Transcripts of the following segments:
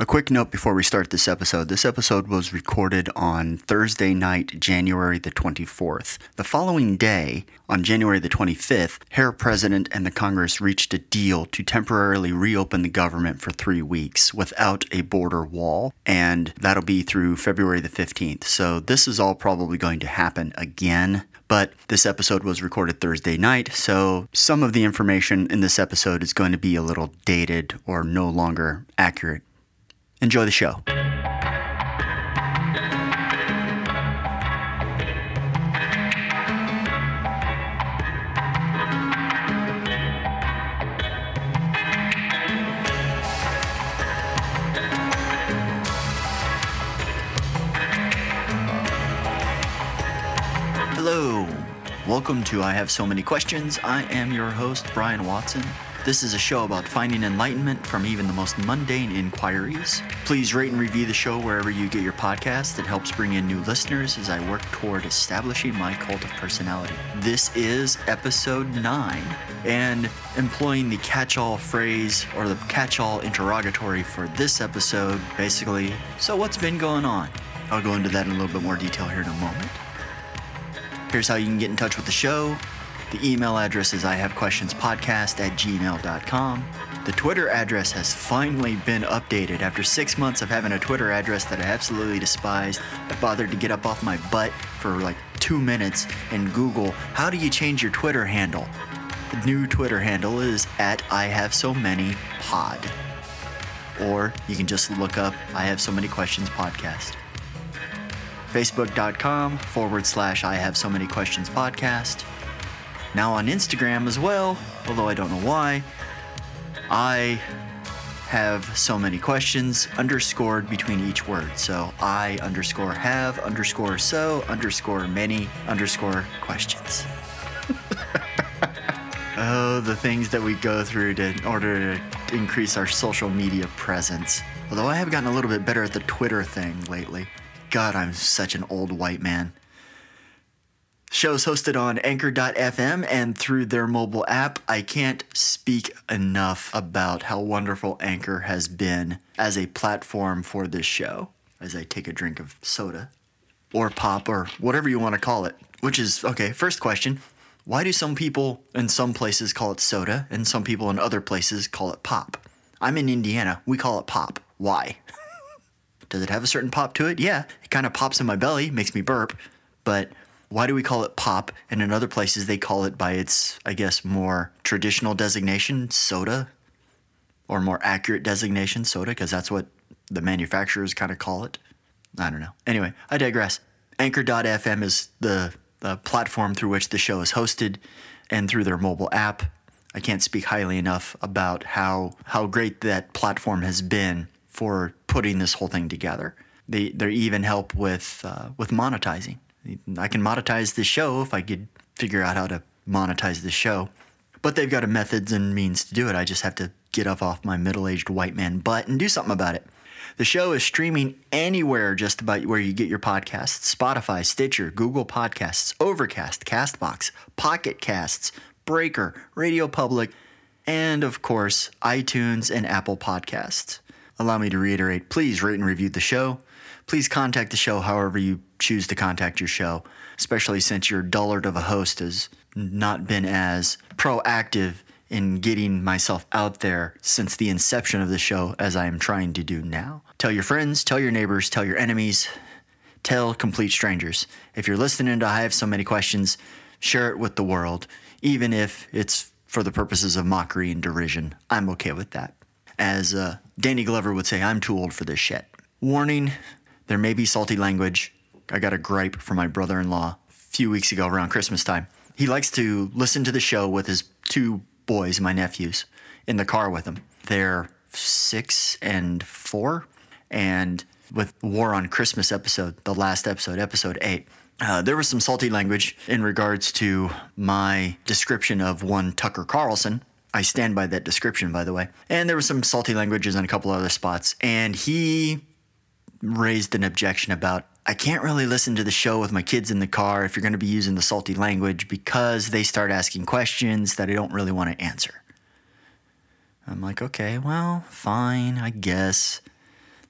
A quick note before we start this episode. This episode was recorded on Thursday night, January the 24th. The following day, on January the 25th, Herr President and the Congress reached a deal to temporarily reopen the government for three weeks without a border wall, and that'll be through February the 15th. So this is all probably going to happen again. But this episode was recorded Thursday night, so some of the information in this episode is going to be a little dated or no longer accurate. Enjoy the show. Hello. Welcome to I Have So Many Questions. I am your host, Brian Watson. This is a show about finding enlightenment from even the most mundane inquiries. Please rate and review the show wherever you get your podcast. It helps bring in new listeners as I work toward establishing my cult of personality. This is episode 9, and employing the catch all phrase or the catch all interrogatory for this episode basically, so what's been going on? I'll go into that in a little bit more detail here in a moment. Here's how you can get in touch with the show. The email address is ihavequestionspodcast at gmail.com. The Twitter address has finally been updated. After six months of having a Twitter address that I absolutely despised, I bothered to get up off my butt for like two minutes and Google, how do you change your Twitter handle? The new Twitter handle is at I have so many pod. Or you can just look up I have so many questions podcast facebook.com forward slash I have so many questions podcast. Now on Instagram as well, although I don't know why. I have so many questions underscored between each word. So I underscore have underscore so underscore many underscore questions. oh, the things that we go through to, in order to increase our social media presence. Although I have gotten a little bit better at the Twitter thing lately. God, I'm such an old white man. Show's hosted on Anchor.fm and through their mobile app. I can't speak enough about how wonderful Anchor has been as a platform for this show. As I take a drink of soda or pop or whatever you want to call it. Which is, okay, first question why do some people in some places call it soda and some people in other places call it pop? I'm in Indiana. We call it pop. Why? Does it have a certain pop to it? Yeah, it kind of pops in my belly, makes me burp. But why do we call it pop? And in other places, they call it by its, I guess, more traditional designation, soda, or more accurate designation, soda, because that's what the manufacturers kind of call it. I don't know. Anyway, I digress. Anchor.fm is the, the platform through which the show is hosted and through their mobile app. I can't speak highly enough about how, how great that platform has been for putting this whole thing together. They they even help with uh, with monetizing. I can monetize this show if I could figure out how to monetize this show. But they've got a methods and means to do it. I just have to get up off my middle-aged white man butt and do something about it. The show is streaming anywhere just about where you get your podcasts Spotify, Stitcher, Google Podcasts, Overcast, Castbox, Pocket Casts, Breaker, Radio Public, and of course, iTunes and Apple Podcasts. Allow me to reiterate please rate and review the show. Please contact the show however you choose to contact your show, especially since your dullard of a host has not been as proactive in getting myself out there since the inception of the show as I am trying to do now. Tell your friends, tell your neighbors, tell your enemies, tell complete strangers. If you're listening to I Have So Many Questions, share it with the world, even if it's for the purposes of mockery and derision. I'm okay with that. As uh, Danny Glover would say, I'm too old for this shit. Warning there may be salty language. I got a gripe from my brother in law a few weeks ago around Christmas time. He likes to listen to the show with his two boys, my nephews, in the car with him. They're six and four. And with War on Christmas episode, the last episode, episode eight, uh, there was some salty language in regards to my description of one Tucker Carlson, I stand by that description, by the way. And there was some salty languages in a couple other spots. And he raised an objection about I can't really listen to the show with my kids in the car if you're going to be using the salty language because they start asking questions that I don't really want to answer. I'm like, okay, well, fine, I guess.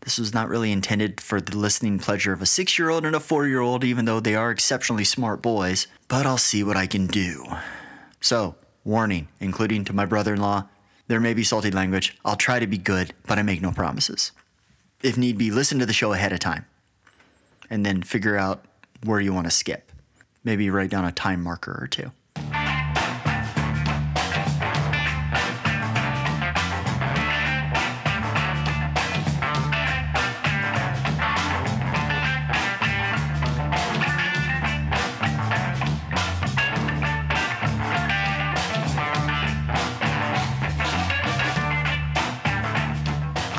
This was not really intended for the listening pleasure of a six year old and a four year old, even though they are exceptionally smart boys, but I'll see what I can do. So, warning, including to my brother in law, there may be salty language. I'll try to be good, but I make no promises. If need be, listen to the show ahead of time and then figure out where you want to skip. Maybe write down a time marker or two.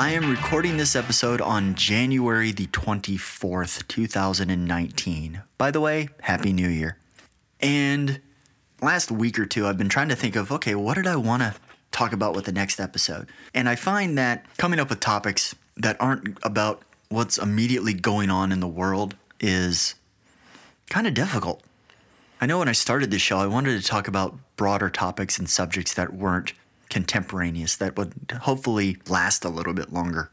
I am recording this episode on January the 24th, 2019. By the way, Happy New Year. And last week or two, I've been trying to think of okay, what did I want to talk about with the next episode? And I find that coming up with topics that aren't about what's immediately going on in the world is kind of difficult. I know when I started this show, I wanted to talk about broader topics and subjects that weren't contemporaneous that would hopefully last a little bit longer.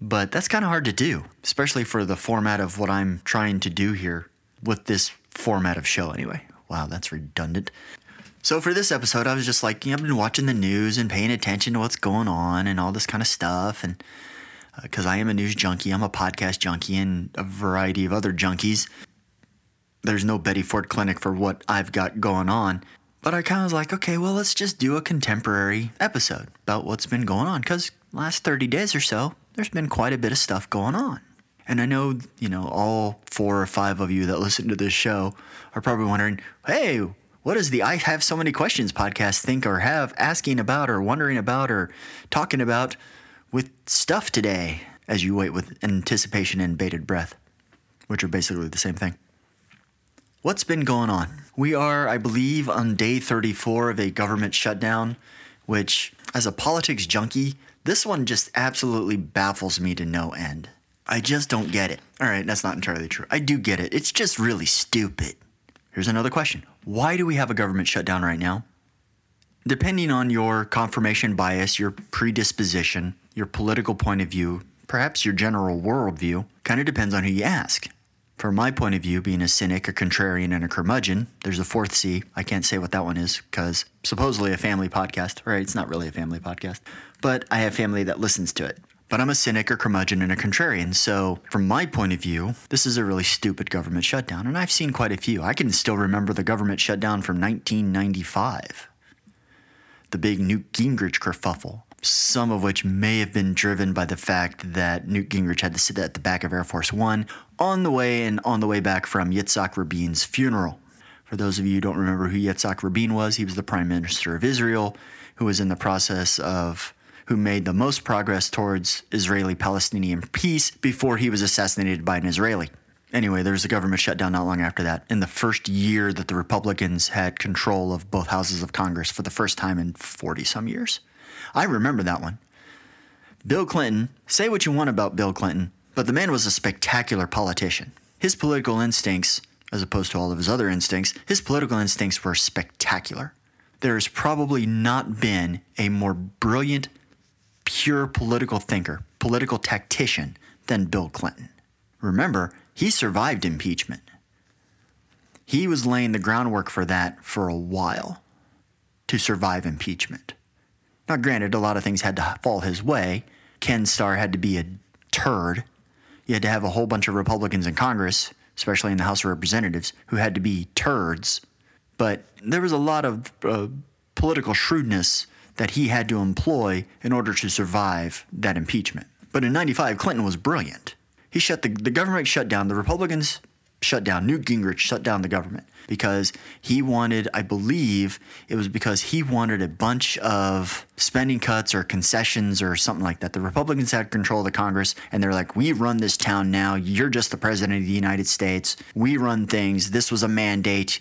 But that's kind of hard to do, especially for the format of what I'm trying to do here with this format of show, anyway. Wow, that's redundant. So, for this episode, I was just like, you know, I've been watching the news and paying attention to what's going on and all this kind of stuff. And because uh, I am a news junkie, I'm a podcast junkie, and a variety of other junkies. There's no Betty Ford Clinic for what I've got going on. But I kind of was like, okay, well, let's just do a contemporary episode about what's been going on. Because last 30 days or so, there's been quite a bit of stuff going on. And I know, you know, all four or five of you that listen to this show are probably wondering, hey, what does the I Have So Many Questions podcast think or have asking about or wondering about or talking about with stuff today as you wait with anticipation and bated breath, which are basically the same thing. What's been going on? We are, I believe, on day 34 of a government shutdown, which, as a politics junkie, this one just absolutely baffles me to no end. I just don't get it. All right, that's not entirely true. I do get it. It's just really stupid. Here's another question Why do we have a government shutdown right now? Depending on your confirmation bias, your predisposition, your political point of view, perhaps your general worldview, kind of depends on who you ask. From my point of view, being a cynic, a contrarian, and a curmudgeon, there's a fourth C. I can't say what that one is because supposedly a family podcast, right? It's not really a family podcast, but I have family that listens to it. But I'm a cynic, a curmudgeon, and a contrarian. So, from my point of view, this is a really stupid government shutdown, and I've seen quite a few. I can still remember the government shutdown from 1995, the big Newt Gingrich kerfuffle some of which may have been driven by the fact that Newt Gingrich had to sit at the back of Air Force One on the way and on the way back from Yitzhak Rabin's funeral. For those of you who don't remember who Yitzhak Rabin was, he was the prime minister of Israel who was in the process of who made the most progress towards Israeli Palestinian peace before he was assassinated by an Israeli. Anyway, there was a government shutdown not long after that, in the first year that the Republicans had control of both houses of Congress for the first time in 40 some years. I remember that one. Bill Clinton, say what you want about Bill Clinton, but the man was a spectacular politician. His political instincts, as opposed to all of his other instincts, his political instincts were spectacular. There has probably not been a more brilliant, pure political thinker, political tactician than Bill Clinton. Remember, he survived impeachment. He was laying the groundwork for that for a while to survive impeachment. Now, granted, a lot of things had to fall his way. Ken Starr had to be a turd. You had to have a whole bunch of Republicans in Congress, especially in the House of Representatives, who had to be turds. But there was a lot of uh, political shrewdness that he had to employ in order to survive that impeachment. But in 95, Clinton was brilliant. He shut the, the government shut down. The Republicans shut down. Newt Gingrich shut down the government because he wanted, I believe it was because he wanted a bunch of spending cuts or concessions or something like that. The Republicans had control of the Congress and they're like, we run this town now. You're just the president of the United States. We run things. This was a mandate.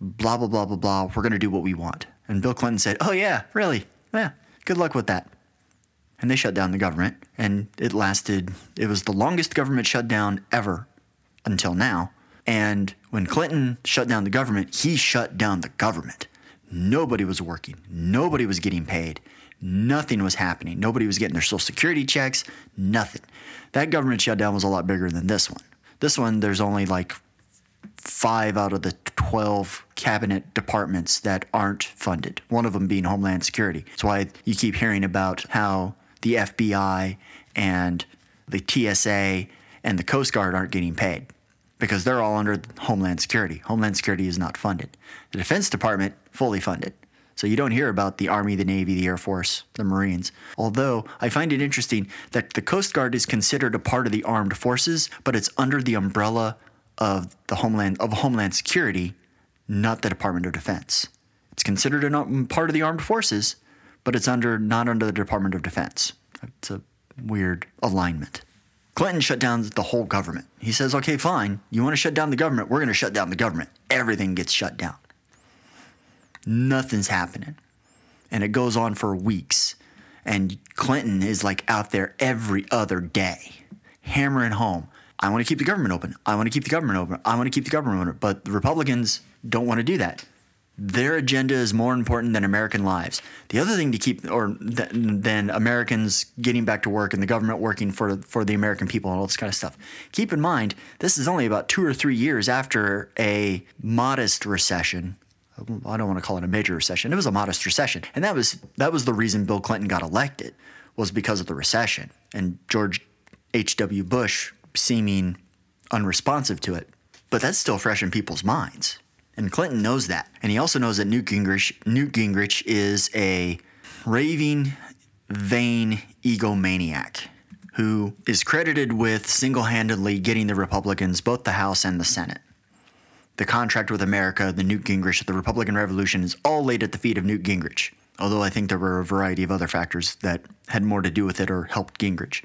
Blah, blah, blah, blah, blah. We're going to do what we want. And Bill Clinton said, oh, yeah, really? Yeah, good luck with that and they shut down the government and it lasted it was the longest government shutdown ever until now. And when Clinton shut down the government, he shut down the government, Nobody was working. Nobody was getting paid. Nothing was happening. Nobody was getting their social security checks. Nothing. That government shutdown was a lot bigger than this one. This one, there's only like five out of the 12 cabinet departments that aren't funded, one of them being Homeland Security. That's why you keep hearing about how the FBI and the TSA and the Coast Guard aren't getting paid because they're all under Homeland Security. Homeland Security is not funded. The Defense Department, fully funded. So you don't hear about the Army, the Navy, the Air Force, the Marines. Although I find it interesting that the Coast Guard is considered a part of the armed forces, but it's under the umbrella of the Homeland of Homeland Security, not the Department of Defense. It's considered a um, part of the armed forces, but it's under not under the Department of Defense. It's a weird alignment. Clinton shut down the whole government. He says, okay, fine. You want to shut down the government? We're going to shut down the government. Everything gets shut down. Nothing's happening. And it goes on for weeks. And Clinton is like out there every other day, hammering home. I want to keep the government open. I want to keep the government open. I want to keep the government open. But the Republicans don't want to do that. Their agenda is more important than American lives. The other thing to keep, or th- than Americans getting back to work and the government working for for the American people and all this kind of stuff. Keep in mind, this is only about two or three years after a modest recession I don't want to call it a major recession. It was a modest recession, and that was that was the reason Bill Clinton got elected was because of the recession and George H.W. Bush seeming unresponsive to it. But that's still fresh in people's minds, and Clinton knows that, and he also knows that Newt Gingrich Newt Gingrich is a raving, vain egomaniac who is credited with single-handedly getting the Republicans both the House and the Senate the contract with America, the Newt Gingrich, the Republican Revolution is all laid at the feet of Newt Gingrich. Although I think there were a variety of other factors that had more to do with it or helped Gingrich.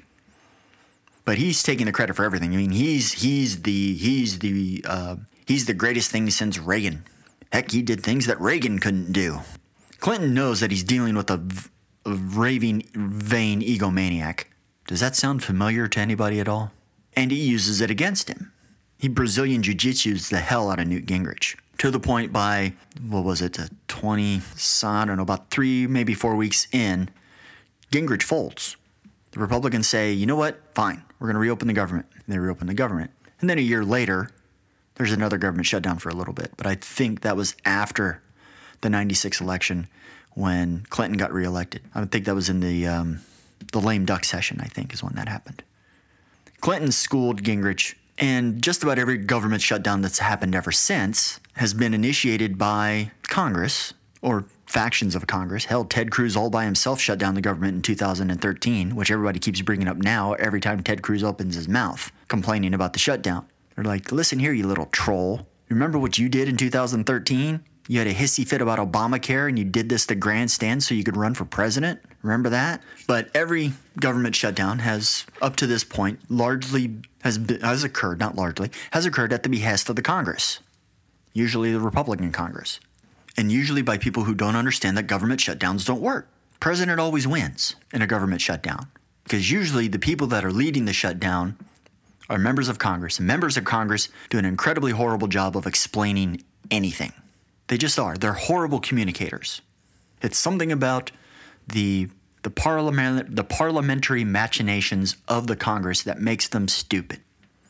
But he's taking the credit for everything. I mean, he's he's the he's the uh, he's the greatest thing since Reagan. Heck, he did things that Reagan couldn't do. Clinton knows that he's dealing with a, a raving, vain egomaniac. Does that sound familiar to anybody at all? And he uses it against him. He Brazilian Jiu Jitsu's the hell out of Newt Gingrich to the point by, what was it, 20, I don't know, about three, maybe four weeks in, Gingrich folds. The Republicans say, you know what, fine, we're going to reopen the government. And they reopen the government. And then a year later, there's another government shutdown for a little bit. But I think that was after the 96 election when Clinton got reelected. I think that was in the, um, the lame duck session, I think, is when that happened. Clinton schooled Gingrich and just about every government shutdown that's happened ever since has been initiated by Congress or factions of Congress. Hell, Ted Cruz all by himself shut down the government in 2013, which everybody keeps bringing up now every time Ted Cruz opens his mouth complaining about the shutdown. They're like, listen here, you little troll. Remember what you did in 2013? You had a hissy fit about Obamacare and you did this to grandstand so you could run for president. Remember that? But every government shutdown has, up to this point, largely has, has occurred, not largely, has occurred at the behest of the Congress, usually the Republican Congress, and usually by people who don't understand that government shutdowns don't work. President always wins in a government shutdown because usually the people that are leading the shutdown are members of Congress, and members of Congress do an incredibly horrible job of explaining anything. They just are. They're horrible communicators. It's something about the the parliament the parliamentary machinations of the Congress that makes them stupid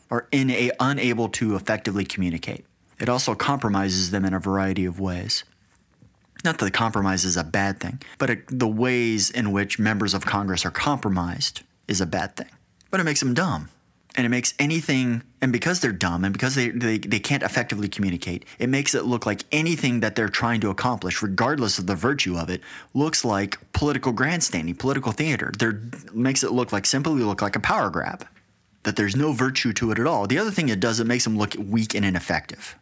or in a, unable to effectively communicate. It also compromises them in a variety of ways. Not that the compromise is a bad thing, but it, the ways in which members of Congress are compromised is a bad thing. But it makes them dumb and it makes anything and because they're dumb and because they, they, they can't effectively communicate it makes it look like anything that they're trying to accomplish regardless of the virtue of it looks like political grandstanding political theater. There makes it look like simply look like a power grab that there's no virtue to it at all. The other thing it does it makes them look weak and ineffective.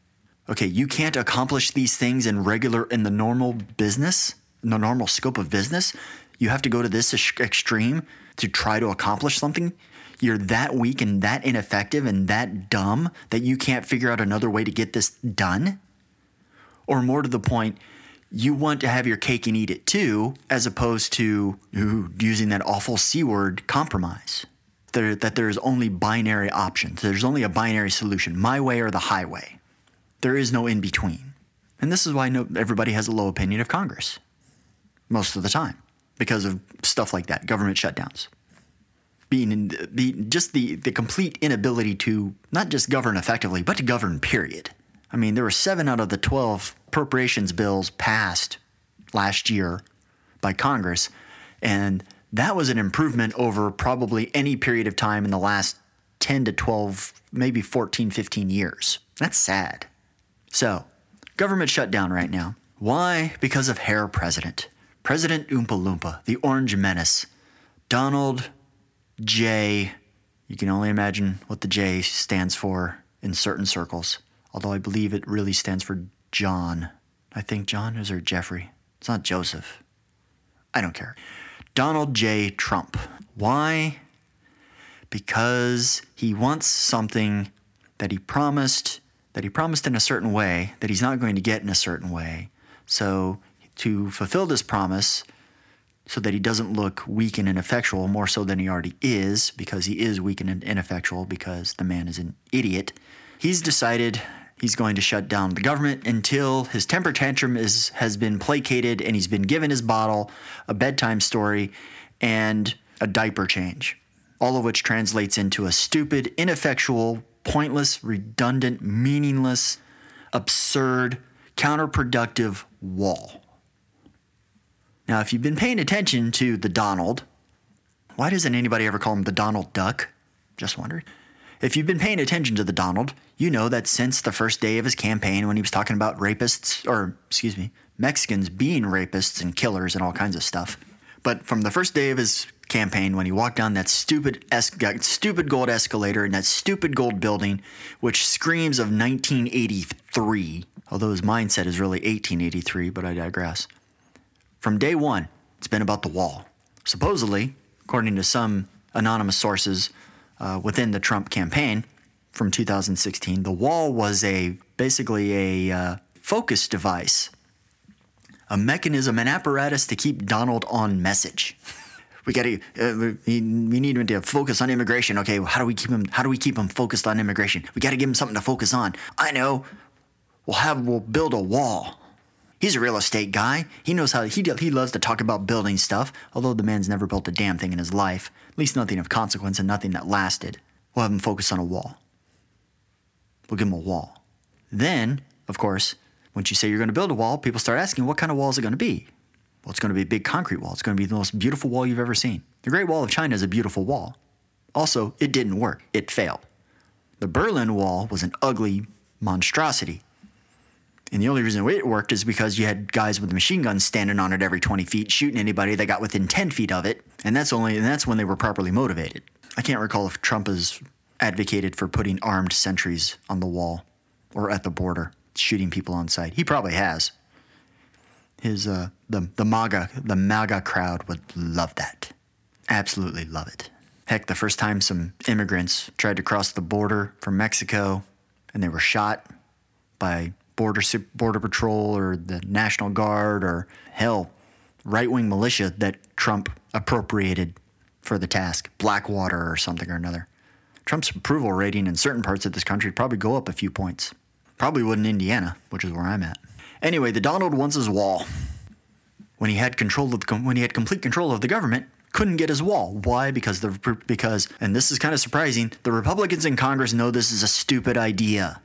Okay you can't accomplish these things in regular in the normal business in the normal scope of business. You have to go to this extreme to try to accomplish something you're that weak and that ineffective and that dumb that you can't figure out another way to get this done? Or more to the point, you want to have your cake and eat it too, as opposed to ooh, using that awful C word compromise. There, that there's only binary options. There's only a binary solution my way or the highway. There is no in between. And this is why no, everybody has a low opinion of Congress most of the time because of stuff like that, government shutdowns. Being in the, just the, the complete inability to not just govern effectively, but to govern, period. I mean, there were seven out of the 12 appropriations bills passed last year by Congress, and that was an improvement over probably any period of time in the last 10 to 12, maybe 14, 15 years. That's sad. So, government shutdown right now. Why? Because of hair president. President Oompa Loompa, the Orange Menace. Donald J. You can only imagine what the J stands for in certain circles, although I believe it really stands for John. I think John is or Jeffrey. It's not Joseph. I don't care. Donald J. Trump. Why? Because he wants something that he promised, that he promised in a certain way, that he's not going to get in a certain way. So, to fulfill this promise, so that he doesn't look weak and ineffectual more so than he already is, because he is weak and ineffectual because the man is an idiot, he's decided he's going to shut down the government until his temper tantrum is has been placated and he's been given his bottle, a bedtime story, and a diaper change. All of which translates into a stupid, ineffectual, pointless, redundant, meaningless, absurd, counterproductive wall. Now, if you've been paying attention to the Donald, why doesn't anybody ever call him the Donald Duck? Just wondered. If you've been paying attention to the Donald, you know that since the first day of his campaign when he was talking about rapists, or excuse me, Mexicans being rapists and killers and all kinds of stuff, but from the first day of his campaign when he walked down that stupid es- stupid gold escalator in that stupid gold building, which screams of 1983, although his mindset is really 1883, but I digress. From day one, it's been about the wall. Supposedly, according to some anonymous sources, uh, within the Trump campaign from 2016. The wall was a basically a uh, focus device, a mechanism, an apparatus to keep Donald on message. We got to uh, we, we need him to focus on immigration. Okay, how do we keep him? How do we keep him focused on immigration? We got to give him something to focus on. I know. We'll have we'll build a wall. He's a real estate guy. He knows how he he loves to talk about building stuff. Although the man's never built a damn thing in his life, at least nothing of consequence and nothing that lasted. We'll have him focus on a wall. We'll give him a wall. Then, of course, once you say you're going to build a wall, people start asking, what kind of wall is it going to be? Well, it's going to be a big concrete wall. It's going to be the most beautiful wall you've ever seen. The Great Wall of China is a beautiful wall. Also, it didn't work. It failed. The Berlin Wall was an ugly monstrosity. And the only reason it worked is because you had guys with machine guns standing on it every 20 feet, shooting anybody that got within 10 feet of it, and that's only and that's when they were properly motivated. I can't recall if Trump has advocated for putting armed sentries on the wall or at the border, shooting people on sight. He probably has. His uh, the the MAGA the MAGA crowd would love that, absolutely love it. Heck, the first time some immigrants tried to cross the border from Mexico, and they were shot by border border patrol or the National Guard or hell, right wing militia that Trump appropriated for the task, Blackwater or something or another. Trump's approval rating in certain parts of this country probably go up a few points. Probably would in Indiana, which is where I'm at. Anyway, the Donald wants his wall. When he had control of the, when he had complete control of the government, couldn't get his wall. Why? Because the because and this is kind of surprising. The Republicans in Congress know this is a stupid idea.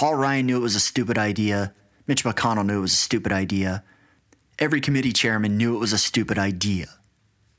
Paul Ryan knew it was a stupid idea. Mitch McConnell knew it was a stupid idea. Every committee chairman knew it was a stupid idea.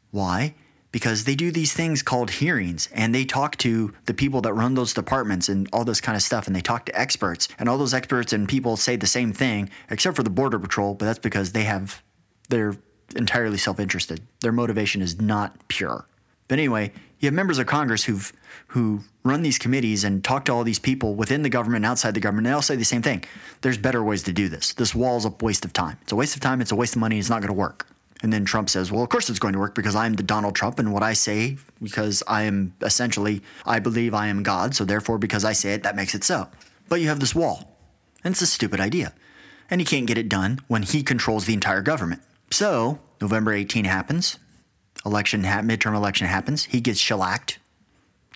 Why? Because they do these things called hearings and they talk to the people that run those departments and all this kind of stuff and they talk to experts and all those experts and people say the same thing except for the border patrol, but that's because they have they're entirely self-interested. Their motivation is not pure. But anyway, you have members of Congress who've who run these committees and talk to all these people within the government and outside the government. They all say the same thing. There's better ways to do this. This wall is a waste of time. It's a waste of time. It's a waste of money. It's not going to work. And then Trump says, well, of course it's going to work because I'm the Donald Trump and what I say, because I am essentially, I believe I am God. So therefore, because I say it, that makes it so. But you have this wall. And it's a stupid idea. And he can't get it done when he controls the entire government. So November 18 happens election ha- midterm election happens. He gets shellacked.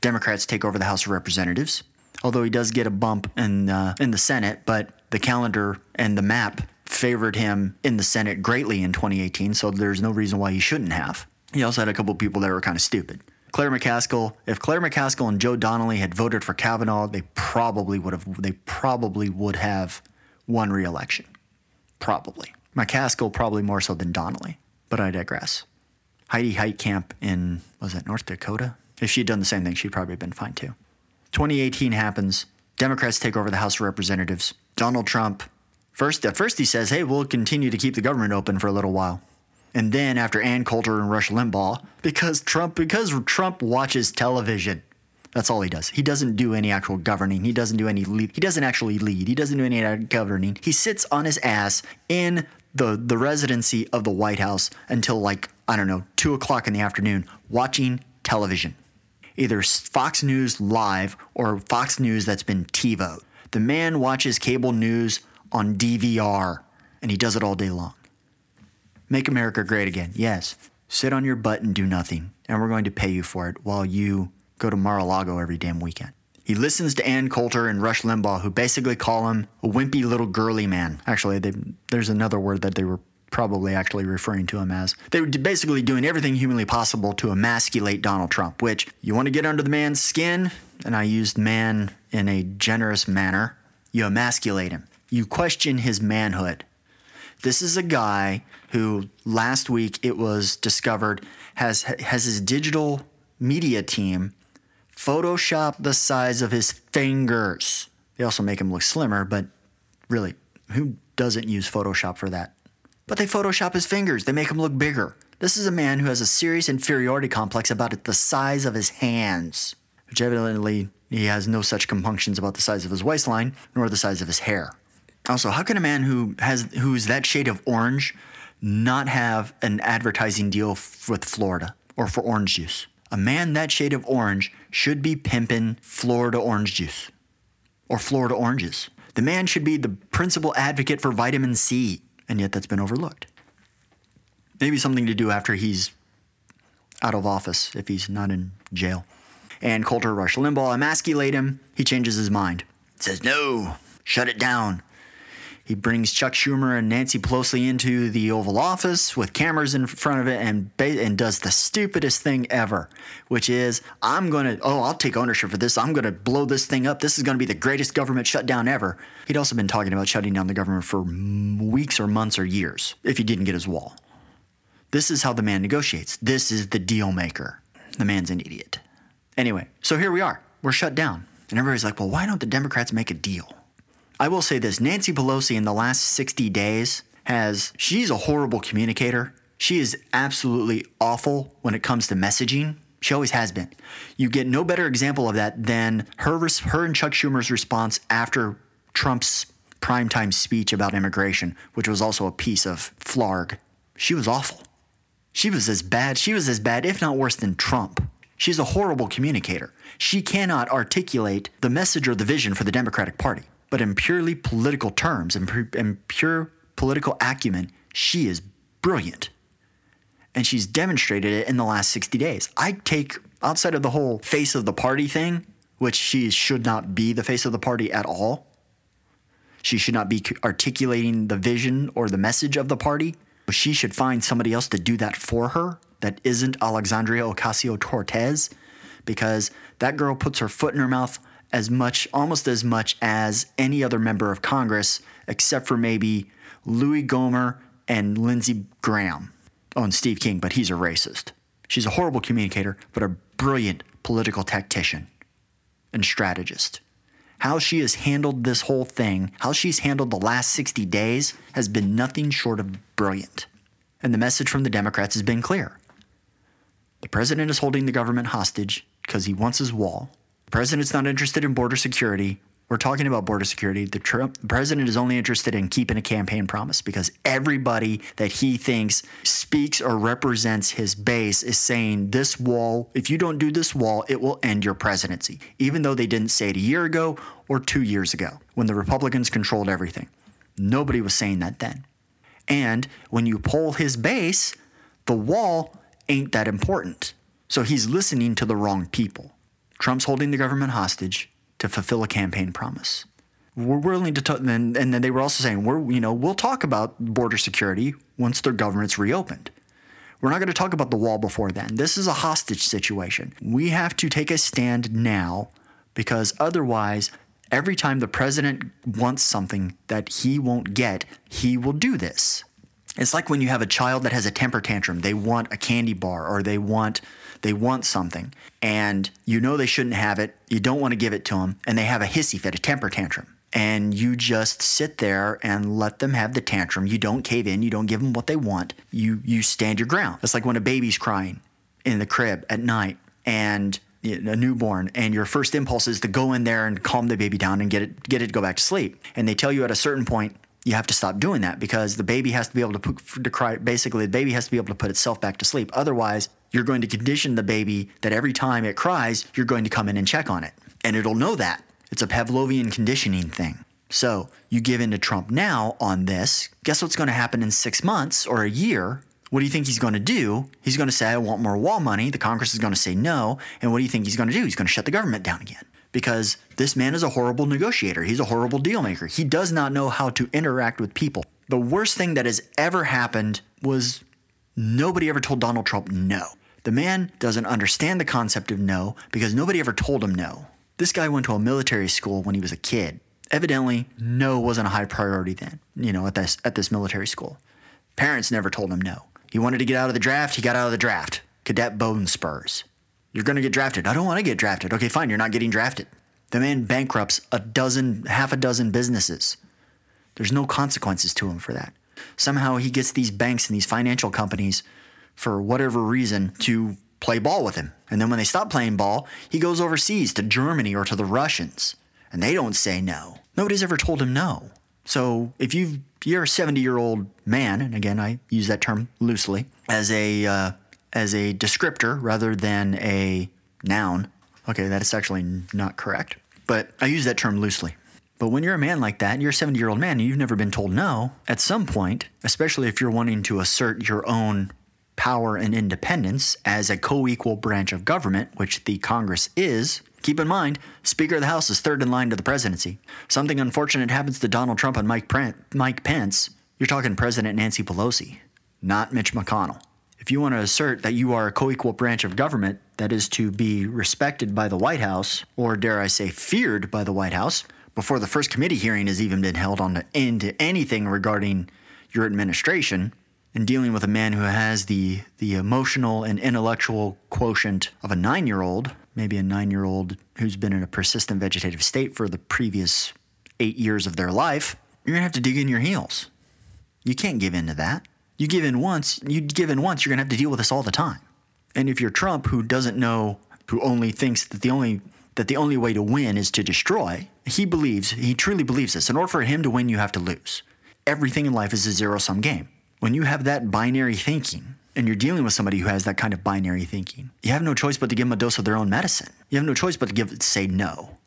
Democrats take over the House of Representatives. Although he does get a bump in uh, in the Senate, but the calendar and the map favored him in the Senate greatly in 2018, so there's no reason why he shouldn't have. He also had a couple people that were kind of stupid. Claire McCaskill, if Claire McCaskill and Joe Donnelly had voted for Kavanaugh, they probably would have they probably would have won re-election. Probably. McCaskill probably more so than Donnelly, but I digress. Heidi Heitkamp in was it North Dakota? If she'd done the same thing, she'd probably have been fine too. 2018 happens. Democrats take over the House of Representatives. Donald Trump first at first he says, "Hey, we'll continue to keep the government open for a little while." And then after Ann Coulter and Rush Limbaugh, because Trump because Trump watches television. That's all he does. He doesn't do any actual governing. He doesn't do any lead. He doesn't actually lead. He doesn't do any governing. He sits on his ass in the the residency of the White House until like I don't know two o'clock in the afternoon watching television, either Fox News live or Fox News that's been TiVo. The man watches cable news on DVR, and he does it all day long. Make America great again. Yes. Sit on your butt and do nothing, and we're going to pay you for it while you go to Mar-a-Lago every damn weekend. He listens to Ann Coulter and Rush Limbaugh, who basically call him a wimpy little girly man. Actually, they, there's another word that they were probably actually referring to him as. They were basically doing everything humanly possible to emasculate Donald Trump, which you want to get under the man's skin, and I used man in a generous manner, you emasculate him. You question his manhood. This is a guy who last week it was discovered has has his digital media team Photoshop the size of his fingers. They also make him look slimmer, but really, who doesn't use Photoshop for that? But they Photoshop his fingers, they make him look bigger. This is a man who has a serious inferiority complex about the size of his hands, which evidently he has no such compunctions about the size of his waistline nor the size of his hair. Also, how can a man who has who's that shade of orange not have an advertising deal f- with Florida or for orange juice? A man that shade of orange should be pimping Florida orange juice or Florida oranges. The man should be the principal advocate for vitamin C, and yet that's been overlooked. Maybe something to do after he's out of office, if he's not in jail. And Coulter Rush Limbaugh emasculate him. He changes his mind. Says, no, shut it down. He brings Chuck Schumer and Nancy Pelosi into the Oval Office with cameras in front of it and and does the stupidest thing ever, which is I'm going to oh I'll take ownership for this. I'm going to blow this thing up. This is going to be the greatest government shutdown ever. He'd also been talking about shutting down the government for weeks or months or years if he didn't get his wall. This is how the man negotiates. This is the deal maker. The man's an idiot. Anyway, so here we are. We're shut down. And everybody's like, well, why don't the Democrats make a deal? I will say this Nancy Pelosi in the last 60 days has, she's a horrible communicator. She is absolutely awful when it comes to messaging. She always has been. You get no better example of that than her, her and Chuck Schumer's response after Trump's primetime speech about immigration, which was also a piece of flarg. She was awful. She was as bad, she was as bad, if not worse, than Trump. She's a horrible communicator. She cannot articulate the message or the vision for the Democratic Party. But in purely political terms and in pure political acumen, she is brilliant. And she's demonstrated it in the last 60 days. I take, outside of the whole face of the party thing, which she should not be the face of the party at all, she should not be articulating the vision or the message of the party. She should find somebody else to do that for her that isn't Alexandria Ocasio Cortez, because that girl puts her foot in her mouth as much, almost as much as any other member of Congress, except for maybe Louie Gohmert and Lindsey Graham. Oh, and Steve King, but he's a racist. She's a horrible communicator, but a brilliant political tactician and strategist. How she has handled this whole thing, how she's handled the last 60 days, has been nothing short of brilliant. And the message from the Democrats has been clear. The president is holding the government hostage because he wants his wall. The president's not interested in border security. We're talking about border security. The Trump the president is only interested in keeping a campaign promise because everybody that he thinks speaks or represents his base is saying this wall, if you don't do this wall, it will end your presidency. Even though they didn't say it a year ago or 2 years ago when the Republicans controlled everything. Nobody was saying that then. And when you poll his base, the wall ain't that important. So he's listening to the wrong people. Trump's holding the government hostage to fulfill a campaign promise. we're willing to. And, and then they were also saying, we're, you know, we'll talk about border security once their government's reopened. We're not going to talk about the wall before then. This is a hostage situation. We have to take a stand now because otherwise, every time the president wants something that he won't get, he will do this. It's like when you have a child that has a temper tantrum. They want a candy bar or they want they want something and you know they shouldn't have it. You don't want to give it to them and they have a hissy fit, a temper tantrum. And you just sit there and let them have the tantrum. You don't cave in, you don't give them what they want. You you stand your ground. It's like when a baby's crying in the crib at night and a newborn and your first impulse is to go in there and calm the baby down and get it get it to go back to sleep. And they tell you at a certain point you have to stop doing that because the baby has to be able to, put, to cry. Basically, the baby has to be able to put itself back to sleep. Otherwise, you're going to condition the baby that every time it cries, you're going to come in and check on it. And it'll know that. It's a Pavlovian conditioning thing. So you give in to Trump now on this. Guess what's going to happen in six months or a year? What do you think he's going to do? He's going to say, I want more wall money. The Congress is going to say no. And what do you think he's going to do? He's going to shut the government down again because this man is a horrible negotiator. He's a horrible deal maker. He does not know how to interact with people. The worst thing that has ever happened was nobody ever told Donald Trump no. The man doesn't understand the concept of no because nobody ever told him no. This guy went to a military school when he was a kid. Evidently, no wasn't a high priority then, you know, at this at this military school. Parents never told him no. He wanted to get out of the draft, he got out of the draft. Cadet Bone Spurs. You're going to get drafted. I don't want to get drafted. Okay, fine. You're not getting drafted. The man bankrupts a dozen, half a dozen businesses. There's no consequences to him for that. Somehow he gets these banks and these financial companies, for whatever reason, to play ball with him. And then when they stop playing ball, he goes overseas to Germany or to the Russians. And they don't say no. Nobody's ever told him no. So if you you're a 70 year old man, and again I use that term loosely as a uh, as a descriptor rather than a noun. Okay, that is actually not correct, but I use that term loosely. But when you're a man like that, you're a 70 year old man and you've never been told no, at some point, especially if you're wanting to assert your own power and independence as a co equal branch of government, which the Congress is, keep in mind, Speaker of the House is third in line to the presidency. Something unfortunate happens to Donald Trump and Mike, Mike Pence, you're talking President Nancy Pelosi, not Mitch McConnell if you want to assert that you are a co equal branch of government that is to be respected by the White House, or dare I say, feared by the White House, before the first committee hearing has even been held on the end to anything regarding your administration, and dealing with a man who has the the emotional and intellectual quotient of a nine year old, maybe a nine year old who's been in a persistent vegetative state for the previous eight years of their life, you're gonna have to dig in your heels. You can't give in to that. You give in once, you give in once, you're going to have to deal with this all the time. And if you're Trump who doesn't know, who only thinks that the only that the only way to win is to destroy, he believes, he truly believes this. In order for him to win, you have to lose. Everything in life is a zero sum game. When you have that binary thinking, and you're dealing with somebody who has that kind of binary thinking, you have no choice but to give them a dose of their own medicine. You have no choice but to give say no.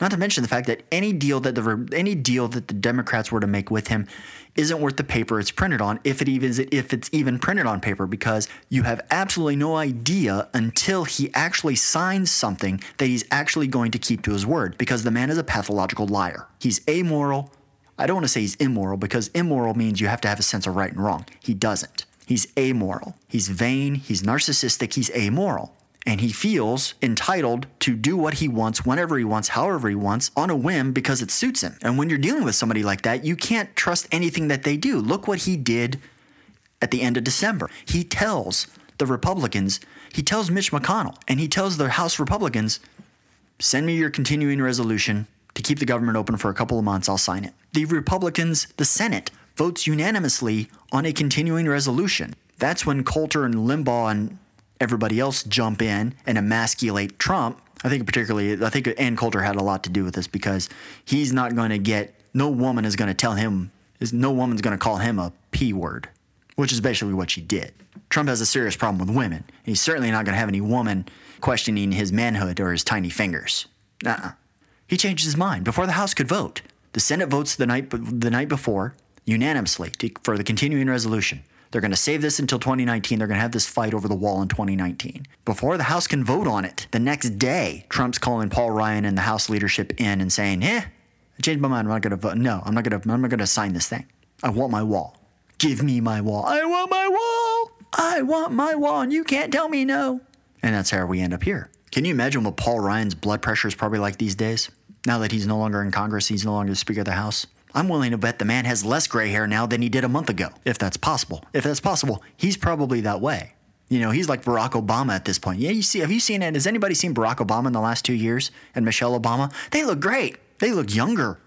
Not to mention the fact that any deal that the any deal that the Democrats were to make with him isn't worth the paper it's printed on, if it even if it's even printed on paper, because you have absolutely no idea until he actually signs something that he's actually going to keep to his word. Because the man is a pathological liar. He's amoral. I don't want to say he's immoral because immoral means you have to have a sense of right and wrong. He doesn't. He's amoral. He's vain. He's narcissistic. He's amoral and he feels entitled to do what he wants whenever he wants, however he wants, on a whim because it suits him. And when you're dealing with somebody like that, you can't trust anything that they do. Look what he did at the end of December. He tells the Republicans, he tells Mitch McConnell, and he tells the House Republicans, send me your continuing resolution to keep the government open for a couple of months, I'll sign it. The Republicans, the Senate, votes unanimously on a continuing resolution. That's when Coulter and Limbaugh and everybody else jump in and emasculate Trump. I think particularly, I think Ann Coulter had a lot to do with this because he's not going to get, no woman is going to tell him, is no woman's going to call him a P word, which is basically what she did. Trump has a serious problem with women. He's certainly not going to have any woman questioning his manhood or his tiny fingers. Uh-uh. He changed his mind before the House could vote. The Senate votes the night, the night before unanimously to, for the continuing resolution. They're going to save this until 2019. They're going to have this fight over the wall in 2019. Before the House can vote on it, the next day, Trump's calling Paul Ryan and the House leadership in and saying, eh, I changed my mind. I'm not gonna vote. No, I'm not gonna. I'm not gonna sign this thing. I want my wall. Give me my wall. I want my wall. I want my wall, and you can't tell me no. And that's how we end up here. Can you imagine what Paul Ryan's blood pressure is probably like these days? Now that he's no longer in Congress, he's no longer the Speaker of the House. I'm willing to bet the man has less gray hair now than he did a month ago, if that's possible. If that's possible, he's probably that way. You know, he's like Barack Obama at this point. Yeah, you see, have you seen it? Has anybody seen Barack Obama in the last two years and Michelle Obama? They look great. They look younger.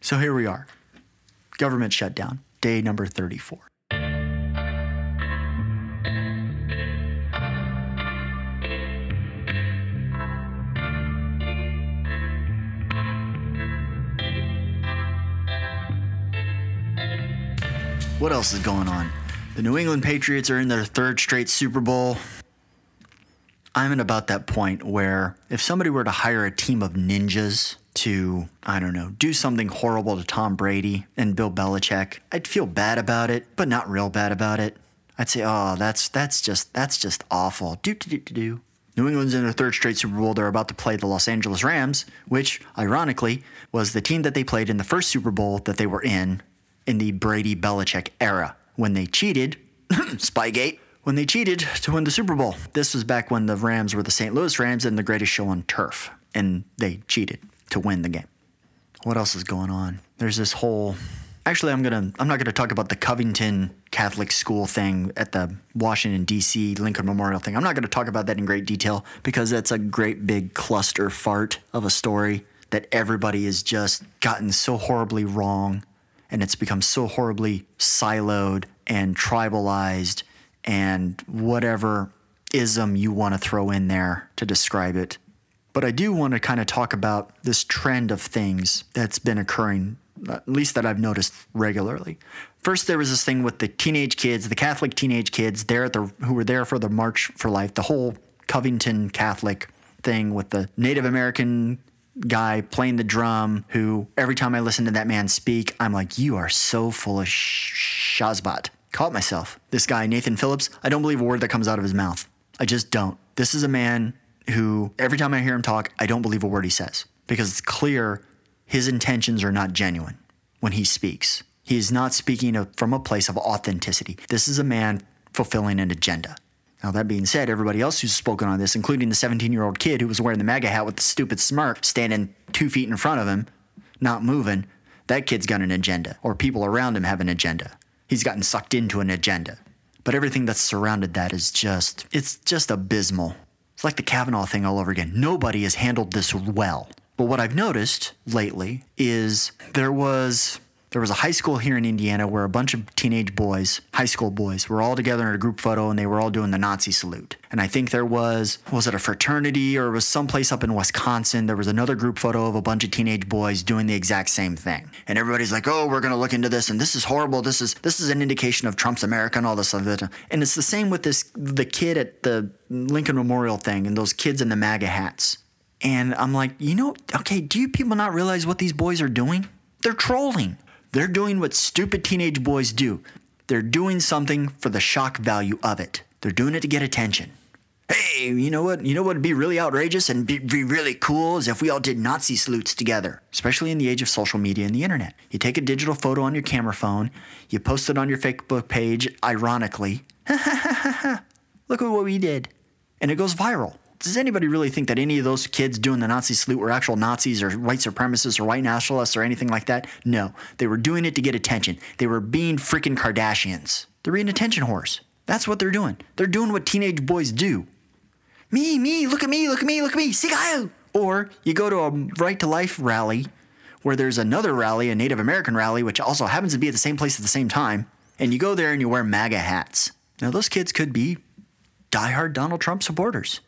So here we are. Government shutdown, day number 34. What else is going on? The New England Patriots are in their third straight Super Bowl. I'm at about that point where if somebody were to hire a team of ninjas to, I don't know, do something horrible to Tom Brady and Bill Belichick, I'd feel bad about it, but not real bad about it. I'd say, oh, that's that's just that's just awful. Do do do do do. New England's in their third straight Super Bowl. They're about to play the Los Angeles Rams, which, ironically, was the team that they played in the first Super Bowl that they were in in the Brady Belichick era when they cheated, Spygate, when they cheated to win the Super Bowl. This was back when the Rams were the St. Louis Rams and the greatest show on turf, and they cheated to win the game. What else is going on? There's this whole. Actually, I'm gonna. I'm not gonna talk about the Covington Catholic school thing at the Washington D.C. Lincoln Memorial thing. I'm not gonna talk about that in great detail because that's a great big cluster fart of a story that everybody has just gotten so horribly wrong and it's become so horribly siloed and tribalized and whatever ism you want to throw in there to describe it. But I do want to kind of talk about this trend of things that's been occurring, at least that I've noticed regularly. First, there was this thing with the teenage kids, the Catholic teenage kids there at the who were there for the March for Life, the whole Covington Catholic thing with the Native American guy playing the drum who every time I listen to that man speak, I'm like, you are so full of sh- shazbot. Caught myself. This guy, Nathan Phillips, I don't believe a word that comes out of his mouth. I just don't. This is a man who, every time I hear him talk, I don't believe a word he says because it's clear his intentions are not genuine when he speaks. He is not speaking from a place of authenticity. This is a man fulfilling an agenda. Now, that being said, everybody else who's spoken on this, including the 17 year old kid who was wearing the MAGA hat with the stupid smirk standing two feet in front of him, not moving, that kid's got an agenda, or people around him have an agenda. He's gotten sucked into an agenda. But everything that's surrounded that is just, it's just abysmal. It's like the Kavanaugh thing all over again. Nobody has handled this well. But what I've noticed lately is there was there was a high school here in Indiana where a bunch of teenage boys, high school boys, were all together in a group photo and they were all doing the Nazi salute. And I think there was, was it a fraternity or it was someplace up in Wisconsin? There was another group photo of a bunch of teenage boys doing the exact same thing. And everybody's like, oh, we're going to look into this and this is horrible. This is, this is an indication of Trump's America and all this other. And it's the same with this, the kid at the Lincoln Memorial thing and those kids in the MAGA hats. And I'm like, you know, okay, do you people not realize what these boys are doing? They're trolling. They're doing what stupid teenage boys do. They're doing something for the shock value of it. They're doing it to get attention. Hey, you know what? You know what would be really outrageous and be, be really cool is if we all did Nazi salutes together, especially in the age of social media and the internet. You take a digital photo on your camera phone, you post it on your Facebook page, ironically. Look at what we did. And it goes viral does anybody really think that any of those kids doing the Nazi salute were actual Nazis or white supremacists or white nationalists or anything like that? No. They were doing it to get attention. They were being freaking Kardashians. They're being attention whores. That's what they're doing. They're doing what teenage boys do. Me, me, look at me, look at me, look at me, Sigal! Or you go to a Right to Life rally where there's another rally, a Native American rally, which also happens to be at the same place at the same time, and you go there and you wear MAGA hats. Now, those kids could be diehard Donald Trump supporters.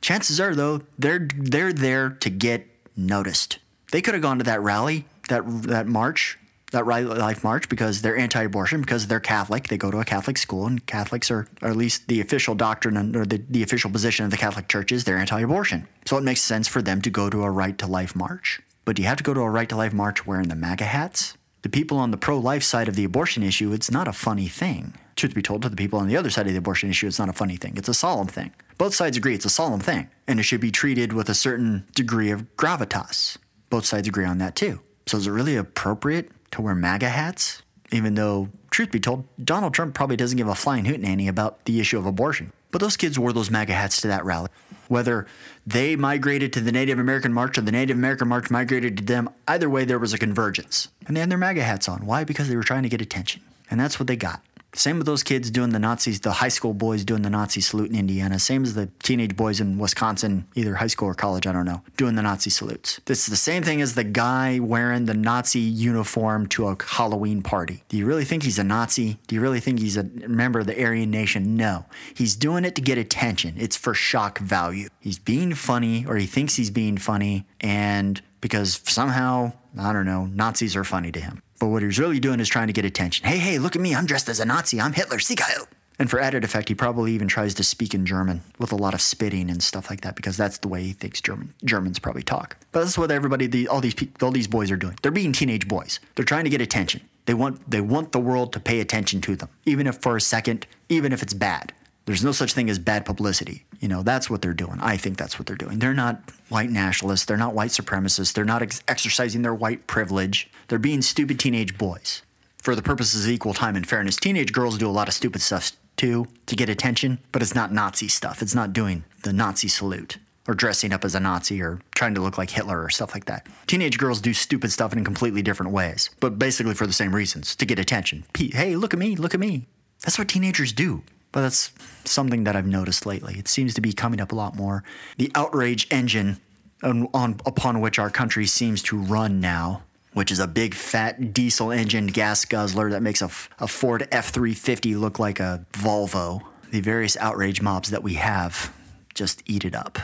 Chances are, though, they're they're there to get noticed. They could have gone to that rally, that that march, that right life march because they're anti-abortion because they're Catholic. They go to a Catholic school, and Catholics are, or at least the official doctrine or the, the official position of the Catholic Church is they're anti-abortion. So it makes sense for them to go to a right to life march. But do you have to go to a right to life march wearing the MAGA hats? The people on the pro-life side of the abortion issue, it's not a funny thing. Truth be told, to the people on the other side of the abortion issue, it's not a funny thing. It's a solemn thing. Both sides agree it's a solemn thing, and it should be treated with a certain degree of gravitas. Both sides agree on that too. So is it really appropriate to wear MAGA hats? Even though, truth be told, Donald Trump probably doesn't give a flying hoot nanny about the issue of abortion. But those kids wore those MAGA hats to that rally. Whether they migrated to the Native American March or the Native American March migrated to them, either way, there was a convergence. And they had their MAGA hats on. Why? Because they were trying to get attention. And that's what they got. Same with those kids doing the Nazis, the high school boys doing the Nazi salute in Indiana. Same as the teenage boys in Wisconsin, either high school or college, I don't know, doing the Nazi salutes. It's the same thing as the guy wearing the Nazi uniform to a Halloween party. Do you really think he's a Nazi? Do you really think he's a member of the Aryan Nation? No. He's doing it to get attention. It's for shock value. He's being funny, or he thinks he's being funny, and because somehow, I don't know, Nazis are funny to him. But what he's really doing is trying to get attention. Hey, hey, look at me. I'm dressed as a Nazi. I'm Hitler. Sieg Heil. Oh. And for added effect, he probably even tries to speak in German with a lot of spitting and stuff like that because that's the way he thinks German Germans probably talk. But that's what everybody, the, all these people, all these boys are doing. They're being teenage boys. They're trying to get attention. They want they want the world to pay attention to them, even if for a second, even if it's bad. There's no such thing as bad publicity. You know, that's what they're doing. I think that's what they're doing. They're not white nationalists. They're not white supremacists. They're not ex- exercising their white privilege. They're being stupid teenage boys. For the purposes of equal time and fairness, teenage girls do a lot of stupid stuff too to get attention, but it's not Nazi stuff. It's not doing the Nazi salute or dressing up as a Nazi or trying to look like Hitler or stuff like that. Teenage girls do stupid stuff in completely different ways, but basically for the same reasons to get attention. Hey, look at me, look at me. That's what teenagers do. But that's something that I've noticed lately. It seems to be coming up a lot more. The outrage engine on, on, upon which our country seems to run now, which is a big fat diesel engined gas guzzler that makes a, a Ford F 350 look like a Volvo. The various outrage mobs that we have just eat it up.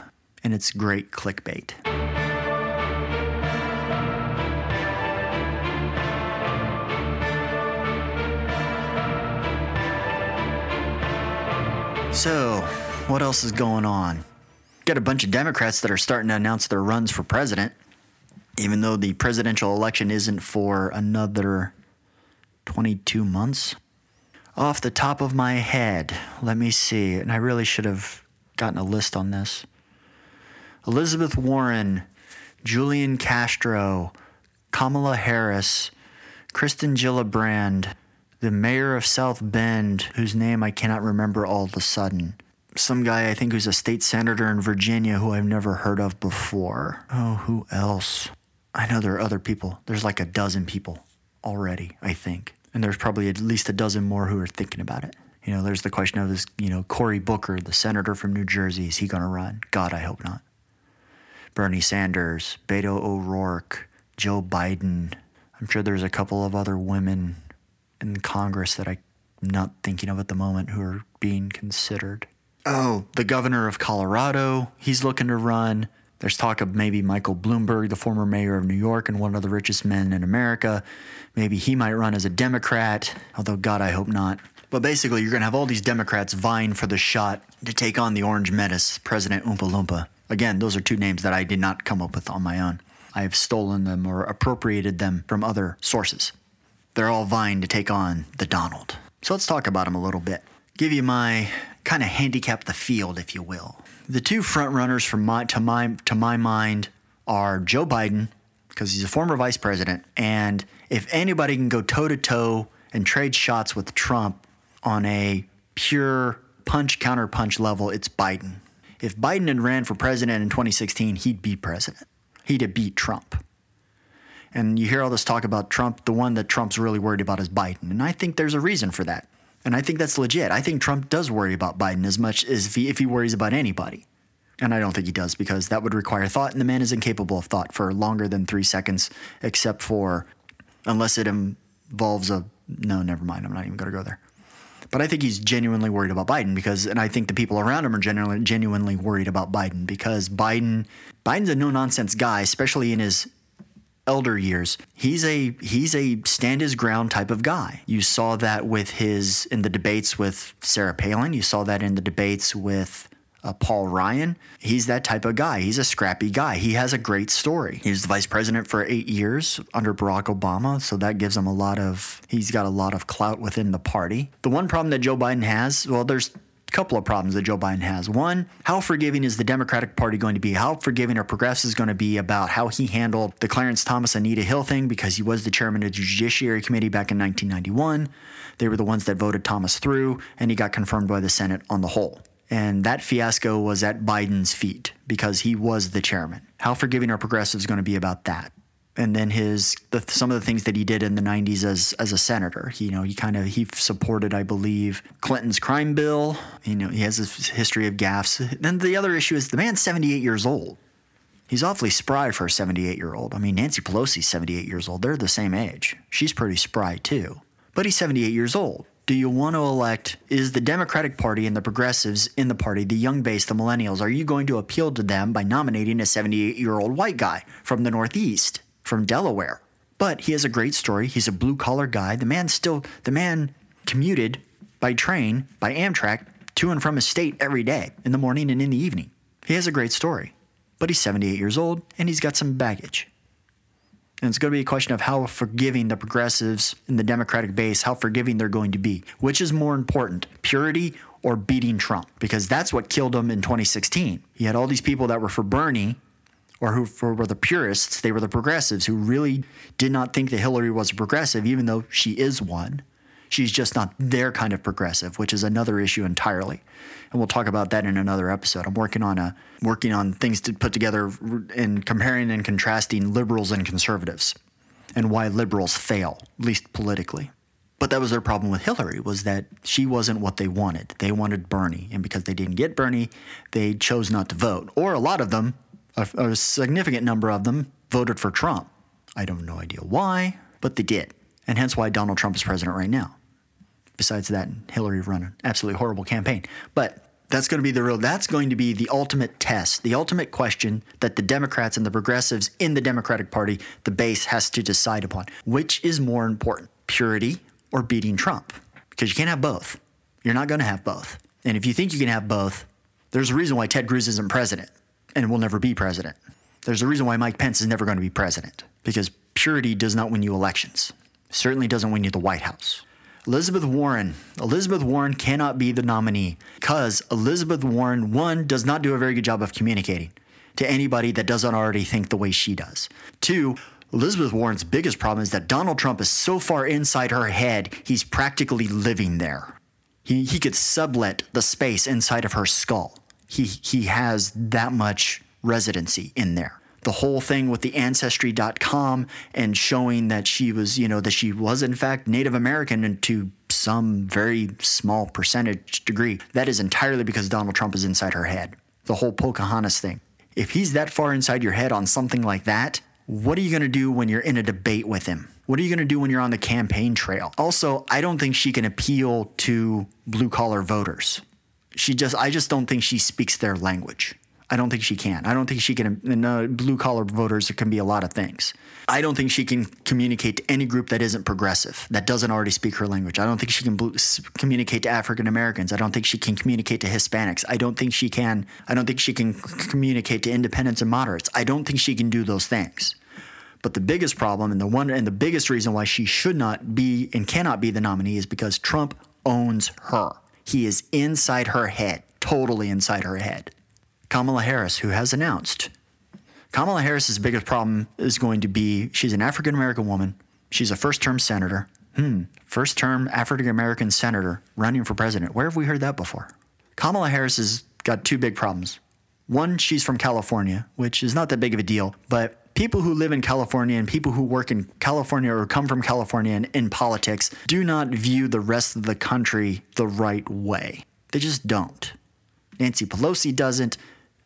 And it's great clickbait. So, what else is going on? Got a bunch of Democrats that are starting to announce their runs for president, even though the presidential election isn't for another 22 months. Off the top of my head, let me see, and I really should have gotten a list on this. Elizabeth Warren, Julian Castro, Kamala Harris, Kristen Gillibrand, the mayor of South Bend, whose name I cannot remember all of a sudden. Some guy I think who's a state senator in Virginia who I've never heard of before. Oh, who else? I know there are other people. There's like a dozen people already, I think. And there's probably at least a dozen more who are thinking about it. You know, there's the question of is, you know, Cory Booker, the senator from New Jersey, is he going to run? God, I hope not. Bernie Sanders, Beto O'Rourke, Joe Biden. I'm sure there's a couple of other women in Congress that I'm not thinking of at the moment who are being considered. Oh, the governor of Colorado, he's looking to run. There's talk of maybe Michael Bloomberg, the former mayor of New York and one of the richest men in America. Maybe he might run as a Democrat, although, God, I hope not. But basically, you're going to have all these Democrats vying for the shot to take on the Orange Menace, President Oompa Loompa. Again, those are two names that I did not come up with on my own. I have stolen them or appropriated them from other sources. They're all vying to take on the Donald. So let's talk about him a little bit. Give you my kind of handicap the field, if you will. The two front runners from my to my to my mind are Joe Biden because he's a former vice president, and if anybody can go toe to toe and trade shots with Trump on a pure punch counter punch level, it's Biden. If Biden had ran for president in 2016, he'd be president. He'd have beat Trump. And you hear all this talk about Trump. The one that Trump's really worried about is Biden. And I think there's a reason for that. And I think that's legit. I think Trump does worry about Biden as much as if he, if he worries about anybody. And I don't think he does because that would require thought, and the man is incapable of thought for longer than three seconds, except for unless it involves a. No, never mind. I'm not even going to go there. But I think he's genuinely worried about Biden because, and I think the people around him are genuinely, genuinely worried about Biden because Biden, Biden's a no nonsense guy, especially in his elder years. He's a he's a stand his ground type of guy. You saw that with his in the debates with Sarah Palin. You saw that in the debates with uh, Paul Ryan. He's that type of guy. He's a scrappy guy. He has a great story. He was the vice president for eight years under Barack Obama, so that gives him a lot of. He's got a lot of clout within the party. The one problem that Joe Biden has, well, there's couple of problems that Joe Biden has. One, how forgiving is the Democratic Party going to be? How forgiving are progressives going to be about how he handled the Clarence Thomas Anita Hill thing because he was the chairman of the Judiciary Committee back in 1991. They were the ones that voted Thomas through, and he got confirmed by the Senate on the whole. And that fiasco was at Biden's feet because he was the chairman. How forgiving are progressives going to be about that? And then his the, some of the things that he did in the 90s as as a senator. He, you know he kind of he supported i believe clinton's crime bill. You know he has a history of gaffes. Then the other issue is the man's 78 years old. He's awfully spry for a 78 year old i mean nancy pelosi's 78 years old. They're the same age. She's pretty spry too. But he's 78 years old. Do you want to elect is the democratic party and the progressives in the party the young base the millennials are you going to appeal to them by nominating a 78 year old white guy from the northeast from Delaware. But he has a great story. He's a blue collar guy. The man still, the man commuted by train, by Amtrak, to and from his state every day, in the morning and in the evening. He has a great story. But he's 78 years old and he's got some baggage. And it's going to be a question of how forgiving the progressives in the Democratic base, how forgiving they're going to be. Which is more important, purity or beating Trump? Because that's what killed him in 2016. He had all these people that were for Bernie or who were the purists, they were the progressives who really did not think that Hillary was a progressive, even though she is one. She's just not their kind of progressive, which is another issue entirely. And we'll talk about that in another episode. I'm working on a working on things to put together in comparing and contrasting liberals and conservatives and why liberals fail, at least politically. But that was their problem with Hillary was that she wasn't what they wanted. They wanted Bernie, and because they didn't get Bernie, they chose not to vote. Or a lot of them a, a significant number of them voted for Trump. I don't have no idea why, but they did. And hence why Donald Trump is president right now. Besides that, Hillary run an absolutely horrible campaign. But that's going to be the real that's going to be the ultimate test, the ultimate question that the Democrats and the progressives in the Democratic Party, the base has to decide upon. Which is more important, purity or beating Trump? Because you can't have both. You're not going to have both. And if you think you can have both, there's a reason why Ted Cruz isn't president and will never be president. There's a reason why Mike Pence is never going to be president because purity does not win you elections. Certainly doesn't win you the White House. Elizabeth Warren. Elizabeth Warren cannot be the nominee because Elizabeth Warren, one, does not do a very good job of communicating to anybody that doesn't already think the way she does. Two, Elizabeth Warren's biggest problem is that Donald Trump is so far inside her head, he's practically living there. He, he could sublet the space inside of her skull he he has that much residency in there. The whole thing with the ancestry.com and showing that she was, you know, that she was in fact Native American and to some very small percentage degree. That is entirely because Donald Trump is inside her head. The whole Pocahontas thing. If he's that far inside your head on something like that, what are you going to do when you're in a debate with him? What are you going to do when you're on the campaign trail? Also, I don't think she can appeal to blue collar voters she just I just don't think she speaks their language. I don't think she can. I don't think she can. Uh, blue collar voters it can be a lot of things. I don't think she can communicate to any group that isn't progressive, that doesn't already speak her language. I don't think she can bl- communicate to African Americans. I don't think she can communicate to Hispanics. I don't think she can. I don't think she can communicate to independents and moderates. I don't think she can do those things. But the biggest problem and the one and the biggest reason why she should not be and cannot be the nominee is because Trump owns her. He is inside her head, totally inside her head. Kamala Harris, who has announced, Kamala Harris's biggest problem is going to be she's an African American woman. She's a first term senator. Hmm, first term African American senator running for president. Where have we heard that before? Kamala Harris has got two big problems. One, she's from California, which is not that big of a deal, but people who live in California and people who work in California or come from California and in politics do not view the rest of the country the right way. They just don't. Nancy Pelosi doesn't.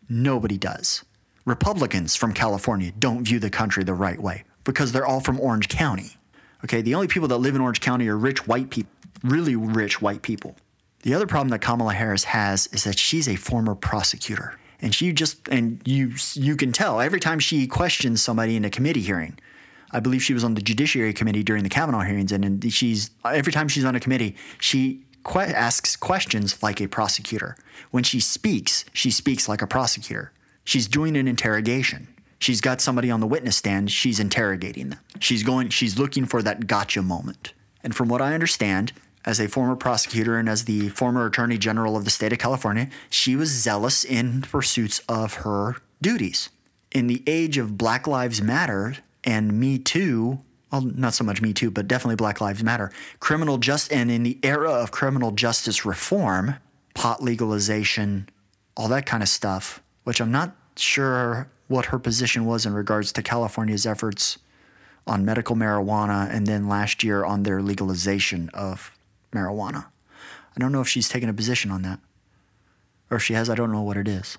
Nobody does. Republicans from California don't view the country the right way because they're all from Orange County. Okay, the only people that live in Orange County are rich white people, really rich white people. The other problem that Kamala Harris has is that she's a former prosecutor and she just and you you can tell every time she questions somebody in a committee hearing. I believe she was on the Judiciary Committee during the Kavanaugh hearings, and, she's every time she's on a committee, she que- asks questions like a prosecutor. When she speaks, she speaks like a prosecutor. She's doing an interrogation. She's got somebody on the witness stand. She's interrogating them. She's going. She's looking for that gotcha moment. And from what I understand, as a former prosecutor and as the former attorney general of the state of California, she was zealous in pursuits of her duties. In the age of Black Lives Matter and Me Too, well, not so much Me Too, but definitely Black Lives Matter, criminal just and in the era of criminal justice reform, pot legalization, all that kind of stuff, which I'm not sure what her position was in regards to California's efforts on medical marijuana and then last year on their legalization of marijuana. I don't know if she's taken a position on that. Or if she has, I don't know what it is.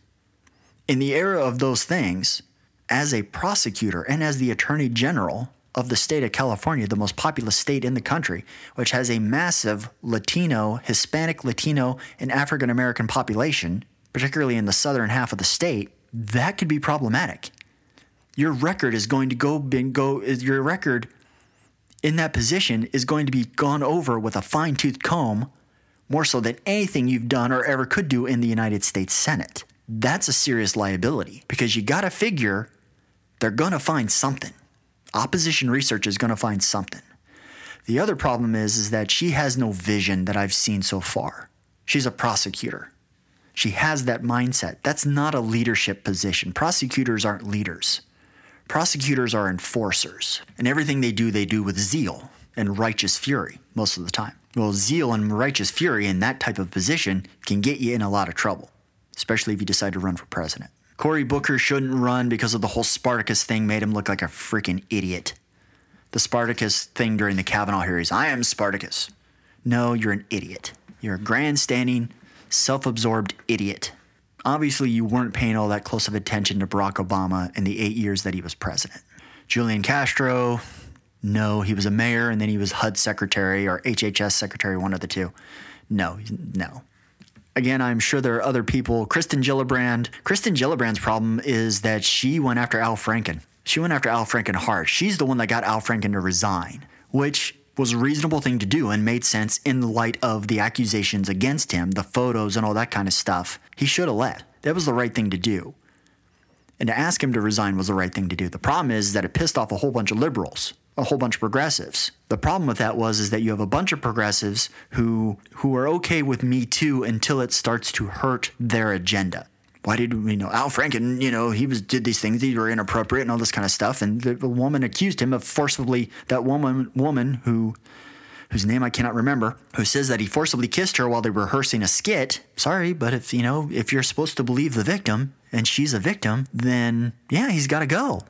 In the era of those things, as a prosecutor and as the attorney general of the state of California, the most populous state in the country, which has a massive Latino, Hispanic, Latino, and African American population, particularly in the southern half of the state, that could be problematic. Your record is going to go, go your record in that position is going to be gone over with a fine tooth comb more so than anything you've done or ever could do in the United States Senate. That's a serious liability because you got to figure they're going to find something. Opposition research is going to find something. The other problem is, is that she has no vision that I've seen so far. She's a prosecutor. She has that mindset. That's not a leadership position. Prosecutors aren't leaders. Prosecutors are enforcers, and everything they do, they do with zeal and righteous fury most of the time. Well, zeal and righteous fury in that type of position can get you in a lot of trouble, especially if you decide to run for president. Cory Booker shouldn't run because of the whole Spartacus thing made him look like a freaking idiot. The Spartacus thing during the Kavanaugh hearings I am Spartacus. No, you're an idiot. You're a grandstanding, self absorbed idiot obviously you weren't paying all that close of attention to Barack Obama in the eight years that he was president. Julian Castro, no, he was a mayor and then he was HUD secretary or HHS secretary, one of the two. No, no. Again, I'm sure there are other people. Kristen Gillibrand. Kristen Gillibrand's problem is that she went after Al Franken. She went after Al Franken hard. She's the one that got Al Franken to resign, which was a reasonable thing to do and made sense in the light of the accusations against him, the photos and all that kind of stuff. He should have let. That was the right thing to do. And to ask him to resign was the right thing to do. The problem is that it pissed off a whole bunch of liberals, a whole bunch of progressives. The problem with that was is that you have a bunch of progressives who who are okay with Me Too until it starts to hurt their agenda why did you know Al Franken? You know he was did these things that were inappropriate and all this kind of stuff. And the, the, woman accused him of forcibly that woman woman who whose name I cannot remember who says that he forcibly kissed her while they were rehearsing a skit. Sorry, but if you know if you're supposed to believe the victim and she's a victim, then yeah, he's got to go.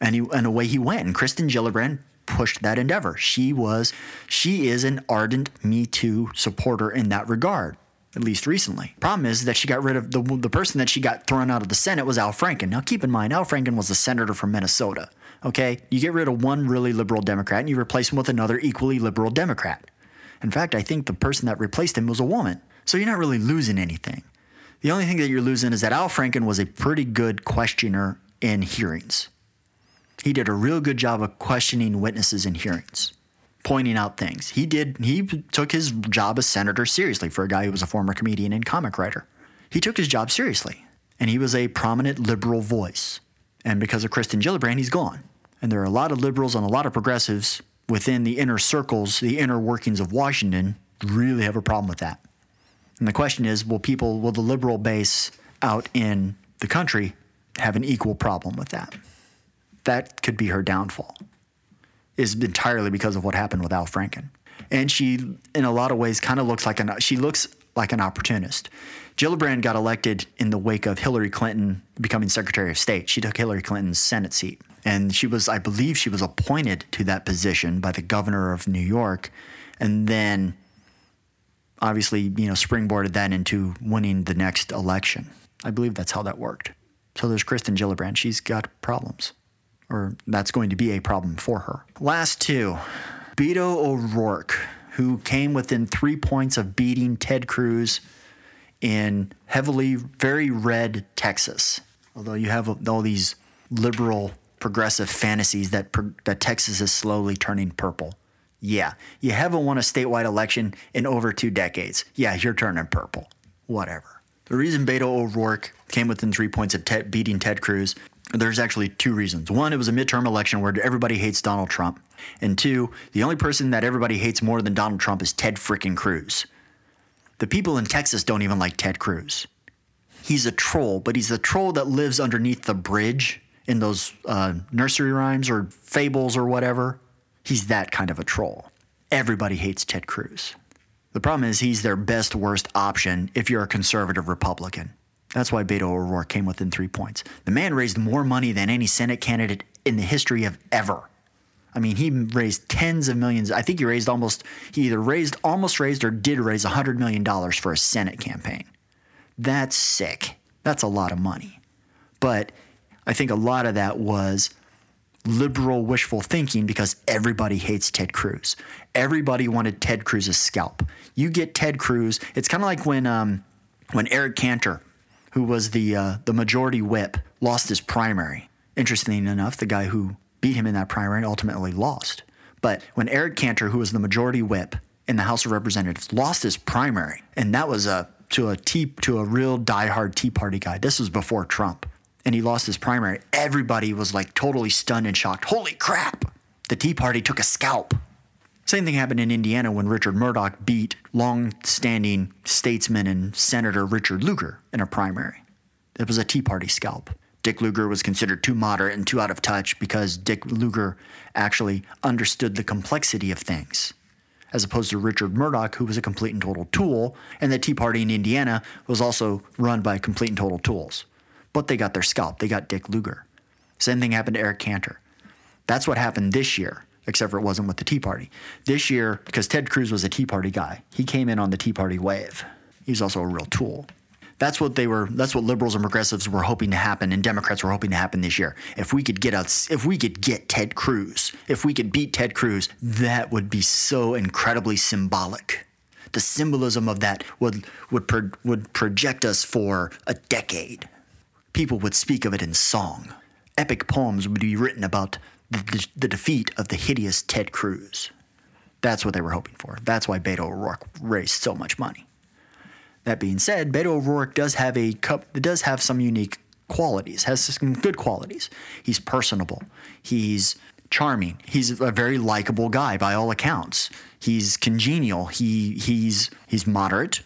And he and away he went. And Kristen Gillibrand pushed that endeavor. She was she is an ardent Me Too supporter in that regard at least recently. Problem is that she got rid of the, the person that she got thrown out of the Senate was Al Franken. Now, keep in mind, Al Franken was a senator from Minnesota. Okay, you get rid of one really liberal Democrat and you replace him with another equally liberal Democrat. In fact, I think the person that replaced him was a woman. So you're not really losing anything. The only thing that you're losing is that Al Franken was a pretty good questioner in hearings. He did a real good job of questioning witnesses in hearings pointing out things. He did he took his job as senator seriously for a guy who was a former comedian and comic writer. He took his job seriously, and he was a prominent liberal voice. And because of Kristen Gillibrand, he's gone. And there are a lot of liberals and a lot of progressives within the inner circles, the inner workings of Washington, really have a problem with that. And the question is, will people, will the liberal base out in the country have an equal problem with that? That could be her downfall is entirely because of what happened with Al Franken. And she, in a lot of ways, kind of looks like an she looks like an opportunist. Gillibrand got elected in the wake of Hillary Clinton becoming Secretary of State. She took Hillary Clinton's Senate seat, and she was, I believe, she was appointed to that position by the governor of New York, and then obviously, you know, springboarded that into winning the next election. I believe that's how that worked. So there's Kristen Gillibrand. She's got problems or that's going to be a problem for her. Last two Beto O'Rourke, who came within three points of beating Ted Cruz in heavily, very red Texas. Although you have all these liberal, progressive fantasies that, that Texas is slowly turning purple. Yeah, you haven't won a statewide election in over two decades. Yeah, you're turning purple. Whatever. The reason Beto O'Rourke came within three points of beating Ted Cruz There's actually two reasons. One, it was a midterm election where everybody hates Donald Trump. And two, the only person that everybody hates more than Donald Trump is Ted frickin' Cruz. The people in Texas don't even like Ted Cruz. He's a troll, but he's the troll that lives underneath the bridge in those uh, nursery rhymes or fables or whatever. He's that kind of a troll. Everybody hates Ted Cruz. The problem is he's their best worst option if you're a conservative Republican. That's why Beto O'Rourke came within three points. The man raised more money than any Senate candidate in the history of ever. I mean, he raised tens of millions. I think he raised almost, he either raised, almost raised, or did raise $100 million for a Senate campaign. That's sick. That's a lot of money. But I think a lot of that was liberal wishful thinking because everybody hates Ted Cruz. Everybody wanted Ted Cruz's scalp. You get Ted Cruz, it's kind of like when um, when Eric Cantor who was the uh, the majority whip, lost his primary. Interestingly enough, the guy who beat him in that primary ultimately lost. But when Eric Cantor, who was the majority whip in the House of Representatives, lost his primary, and that was a to a tea to a real diehard Tea Party guy. This was before Trump, and he lost his primary. Everybody was like totally stunned and shocked. Holy crap! The Tea Party took a scalp. Same thing happened in Indiana when Richard Mourdock beat long-standing statesman and Senator Richard Lugar in a primary. It was a Tea Party scalp. Dick Lugar was considered too moderate and too out of touch because Dick Lugar actually understood the complexity of things, as opposed to Richard Mourdock, who was a complete and total tool, and the Tea Party in Indiana was also run by complete and total tools. But they got their scalp. They got Dick Lugar. Same thing happened to Eric Cantor. That's what happened this year except for it wasn't with the Tea Party. This year, because Ted Cruz was a Tea Party guy, he came in on the Tea Party wave. He's also a real tool. That's what they were. That's what liberals and progressives were hoping to happen, and Democrats were hoping to happen this year. If we could get us, if we could get Ted Cruz, if we could beat Ted Cruz, that would be so incredibly symbolic. The symbolism of that would would pro, would project us for a decade. People would speak of it in song. Epic poems would be written about the, the defeat of the hideous Ted Cruz. That's what they were hoping for. That's why Beto O'Rourke raised so much money. That being said, Beto O'Rourke does have a cup does have some unique qualities, has some good qualities. He's personable. He's charming. He's a very likable guy by all accounts. He's congenial. He he's he's moderate.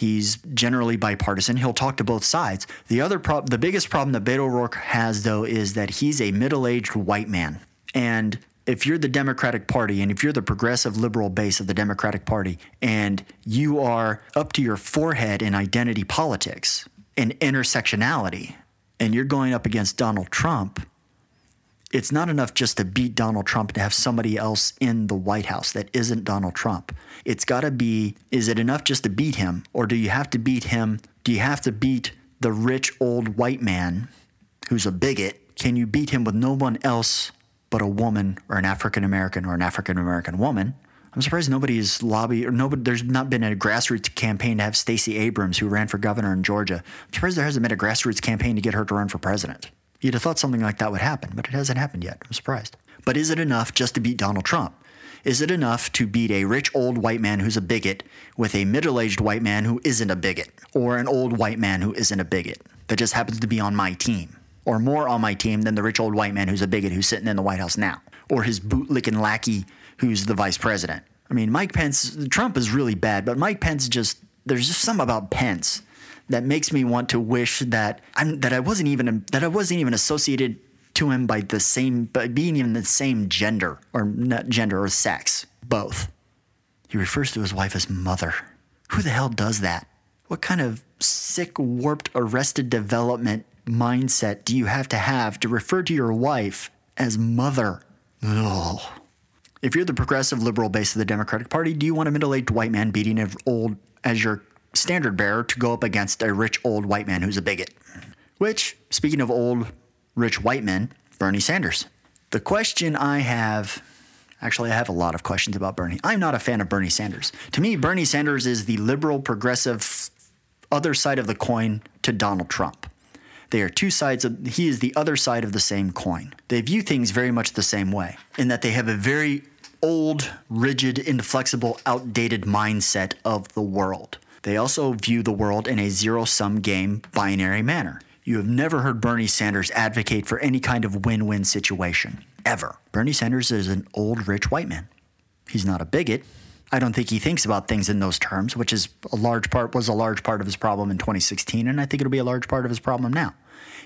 He's generally bipartisan. He'll talk to both sides. The other the biggest problem that Beto O'Rourke has though is that he's a middle-aged white man. And if you're the Democratic Party and if you're the progressive liberal base of the Democratic Party and you are up to your forehead in identity politics and intersectionality and you're going up against Donald Trump, it's not enough just to beat Donald Trump to have somebody else in the White House that isn't Donald Trump. It's got to be is it enough just to beat him or do you have to beat him? Do you have to beat the rich old white man who's a bigot? Can you beat him with no one else but a woman or an African American or an African American woman? I'm surprised nobody's lobby or nobody there's not been a grassroots campaign to have Stacey Abrams who ran for governor in Georgia. I'm surprised there hasn't been a grassroots campaign to get her to run for president. You'd have thought something like that would happen, but it hasn't happened yet. I'm surprised. But is it enough just to beat Donald Trump? Is it enough to beat a rich old white man who's a bigot with a middle aged white man who isn't a bigot, or an old white man who isn't a bigot that just happens to be on my team, or more on my team than the rich old white man who's a bigot who's sitting in the White House now, or his bootlicking lackey who's the vice president? I mean, Mike Pence, Trump is really bad, but Mike Pence just, there's just something about Pence that makes me want to wish that I'm that I wasn't even that I wasn't even associated to him by the same by being even the same gender or not gender or sex both. He refers to his wife as mother. Who the hell does that? What kind of sick, warped, arrested development mindset do you have to have to refer to your wife as mother? Ugh. If you're the progressive liberal base of the Democratic Party, do you want a middle aged white man beating an old as your standard bearer to go up against a rich old white man who's a bigot. Which, speaking of old rich white men, Bernie Sanders. The question I have actually, I have a lot of questions about Bernie. I'm not a fan of Bernie Sanders. To me, Bernie Sanders is the liberal, progressive, other side of the coin to Donald Trump. They are two sides of, he is the other side of the same coin. They view things very much the same way, in that they have a very old, rigid, inflexible, outdated mindset of the world. They also view the world in a zero sum game binary manner. You have never heard Bernie Sanders advocate for any kind of win win situation, ever. Bernie Sanders is an old, rich white man. He's not a bigot. I don't think he thinks about things in those terms, which is a large part was a large part of his problem in 2016, and I think it'll be a large part of his problem now.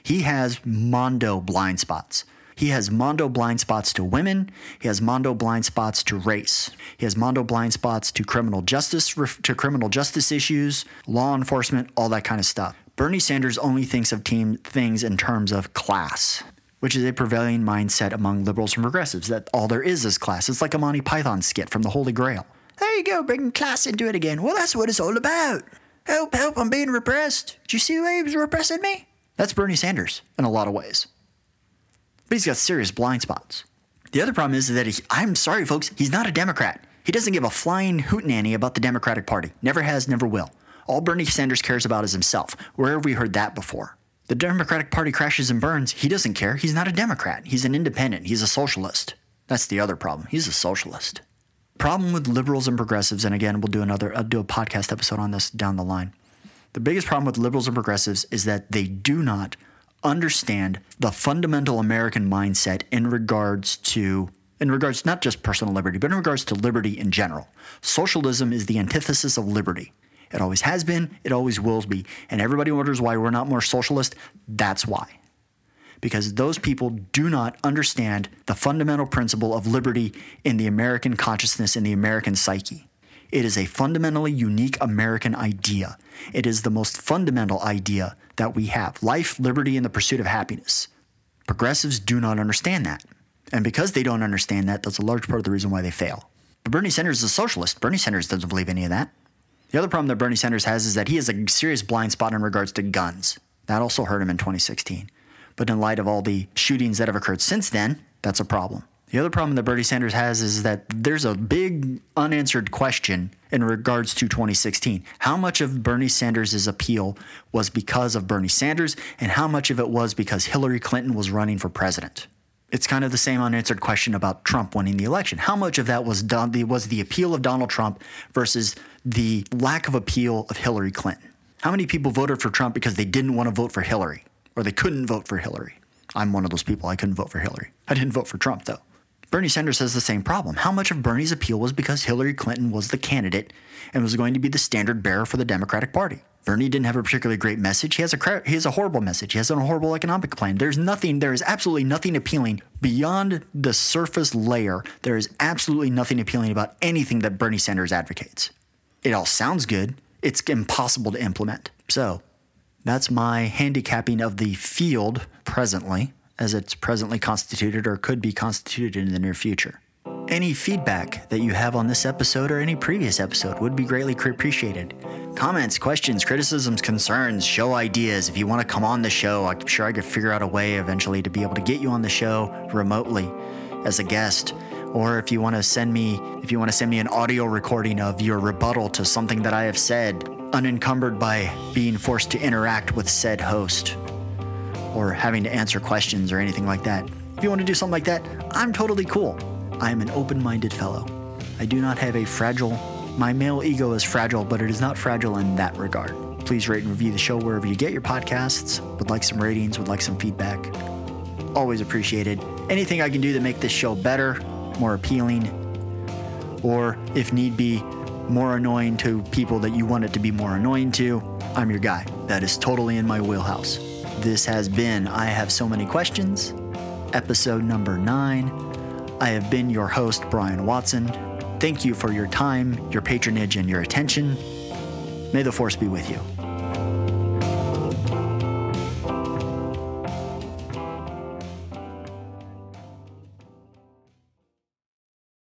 He has mondo blind spots. He has mondo blind spots to women. He has mondo blind spots to race. He has mondo blind spots to criminal justice, to criminal justice issues, law enforcement, all that kind of stuff. Bernie Sanders only thinks of team things in terms of class, which is a prevailing mindset among liberals and progressives that all there is is class. It's like a Monty Python skit from the Holy Grail. There you go, bringing class into it again. Well, that's what it's all about. Help, help, I'm being repressed. Did you see the way he was repressing me? That's Bernie Sanders in a lot of ways but he's got serious blind spots. The other problem is that he, I'm sorry, folks, he's not a Democrat. He doesn't give a flying hootenanny about the Democratic Party. Never has, never will. All Bernie Sanders cares about is himself. Where have we heard that before? The Democratic Party crashes and burns. He doesn't care. He's not a Democrat. He's an independent. He's a socialist. That's the other problem. He's a socialist. Problem with liberals and progressives, and again, we'll do another, I'll do a podcast episode on this down the line. The biggest problem with liberals and progressives is that they do not understand the fundamental American mindset in regards to in regards not just personal liberty, but in regards to liberty in general. Socialism is the antithesis of liberty. It always has been, it always will be. And everybody wonders why we're not more socialist. That's why. Because those people do not understand the fundamental principle of liberty in the American consciousness, in the American psyche. It is a fundamentally unique American idea. It is the most fundamental idea that we have life, liberty, and the pursuit of happiness. Progressives do not understand that. And because they don't understand that, that's a large part of the reason why they fail. But Bernie Sanders is a socialist. Bernie Sanders doesn't believe any of that. The other problem that Bernie Sanders has is that he has a serious blind spot in regards to guns. That also hurt him in 2016. But in light of all the shootings that have occurred since then, that's a problem. The other problem that Bernie Sanders has is that there's a big unanswered question in regards to 2016. How much of Bernie Sanders' appeal was because of Bernie Sanders, and how much of it was because Hillary Clinton was running for president? It's kind of the same unanswered question about Trump winning the election. How much of that was done, was the appeal of Donald Trump versus the lack of appeal of Hillary Clinton? How many people voted for Trump because they didn't want to vote for Hillary or they couldn't vote for Hillary? I'm one of those people. I couldn't vote for Hillary. I didn't vote for Trump though. Bernie Sanders has the same problem. How much of Bernie's appeal was because Hillary Clinton was the candidate and was going to be the standard bearer for the Democratic Party? Bernie didn't have a particularly great message. He has a he has a horrible message. He has a horrible economic plan. There's nothing. There is absolutely nothing appealing beyond the surface layer. There is absolutely nothing appealing about anything that Bernie Sanders advocates. It all sounds good. It's impossible to implement. So, that's my handicapping of the field presently as it's presently constituted or could be constituted in the near future. Any feedback that you have on this episode or any previous episode would be greatly appreciated. Comments, questions, criticisms, concerns, show ideas. If you want to come on the show, I'm sure I could figure out a way eventually to be able to get you on the show remotely as a guest. Or if you want to send me if you want to send me an audio recording of your rebuttal to something that I have said, unencumbered by being forced to interact with said host or having to answer questions or anything like that. If you want to do something like that, I'm totally cool. I am an open minded fellow. I do not have a fragile, my male ego is fragile, but it is not fragile in that regard. Please rate and review the show wherever you get your podcasts. Would like some ratings, would like some feedback. Always appreciated. Anything I can do to make this show better, more appealing, or if need be, more annoying to people that you want it to be more annoying to, I'm your guy. That is totally in my wheelhouse. This has been I Have So Many Questions, episode number nine. I have been your host, Brian Watson. Thank you for your time, your patronage, and your attention. May the force be with you.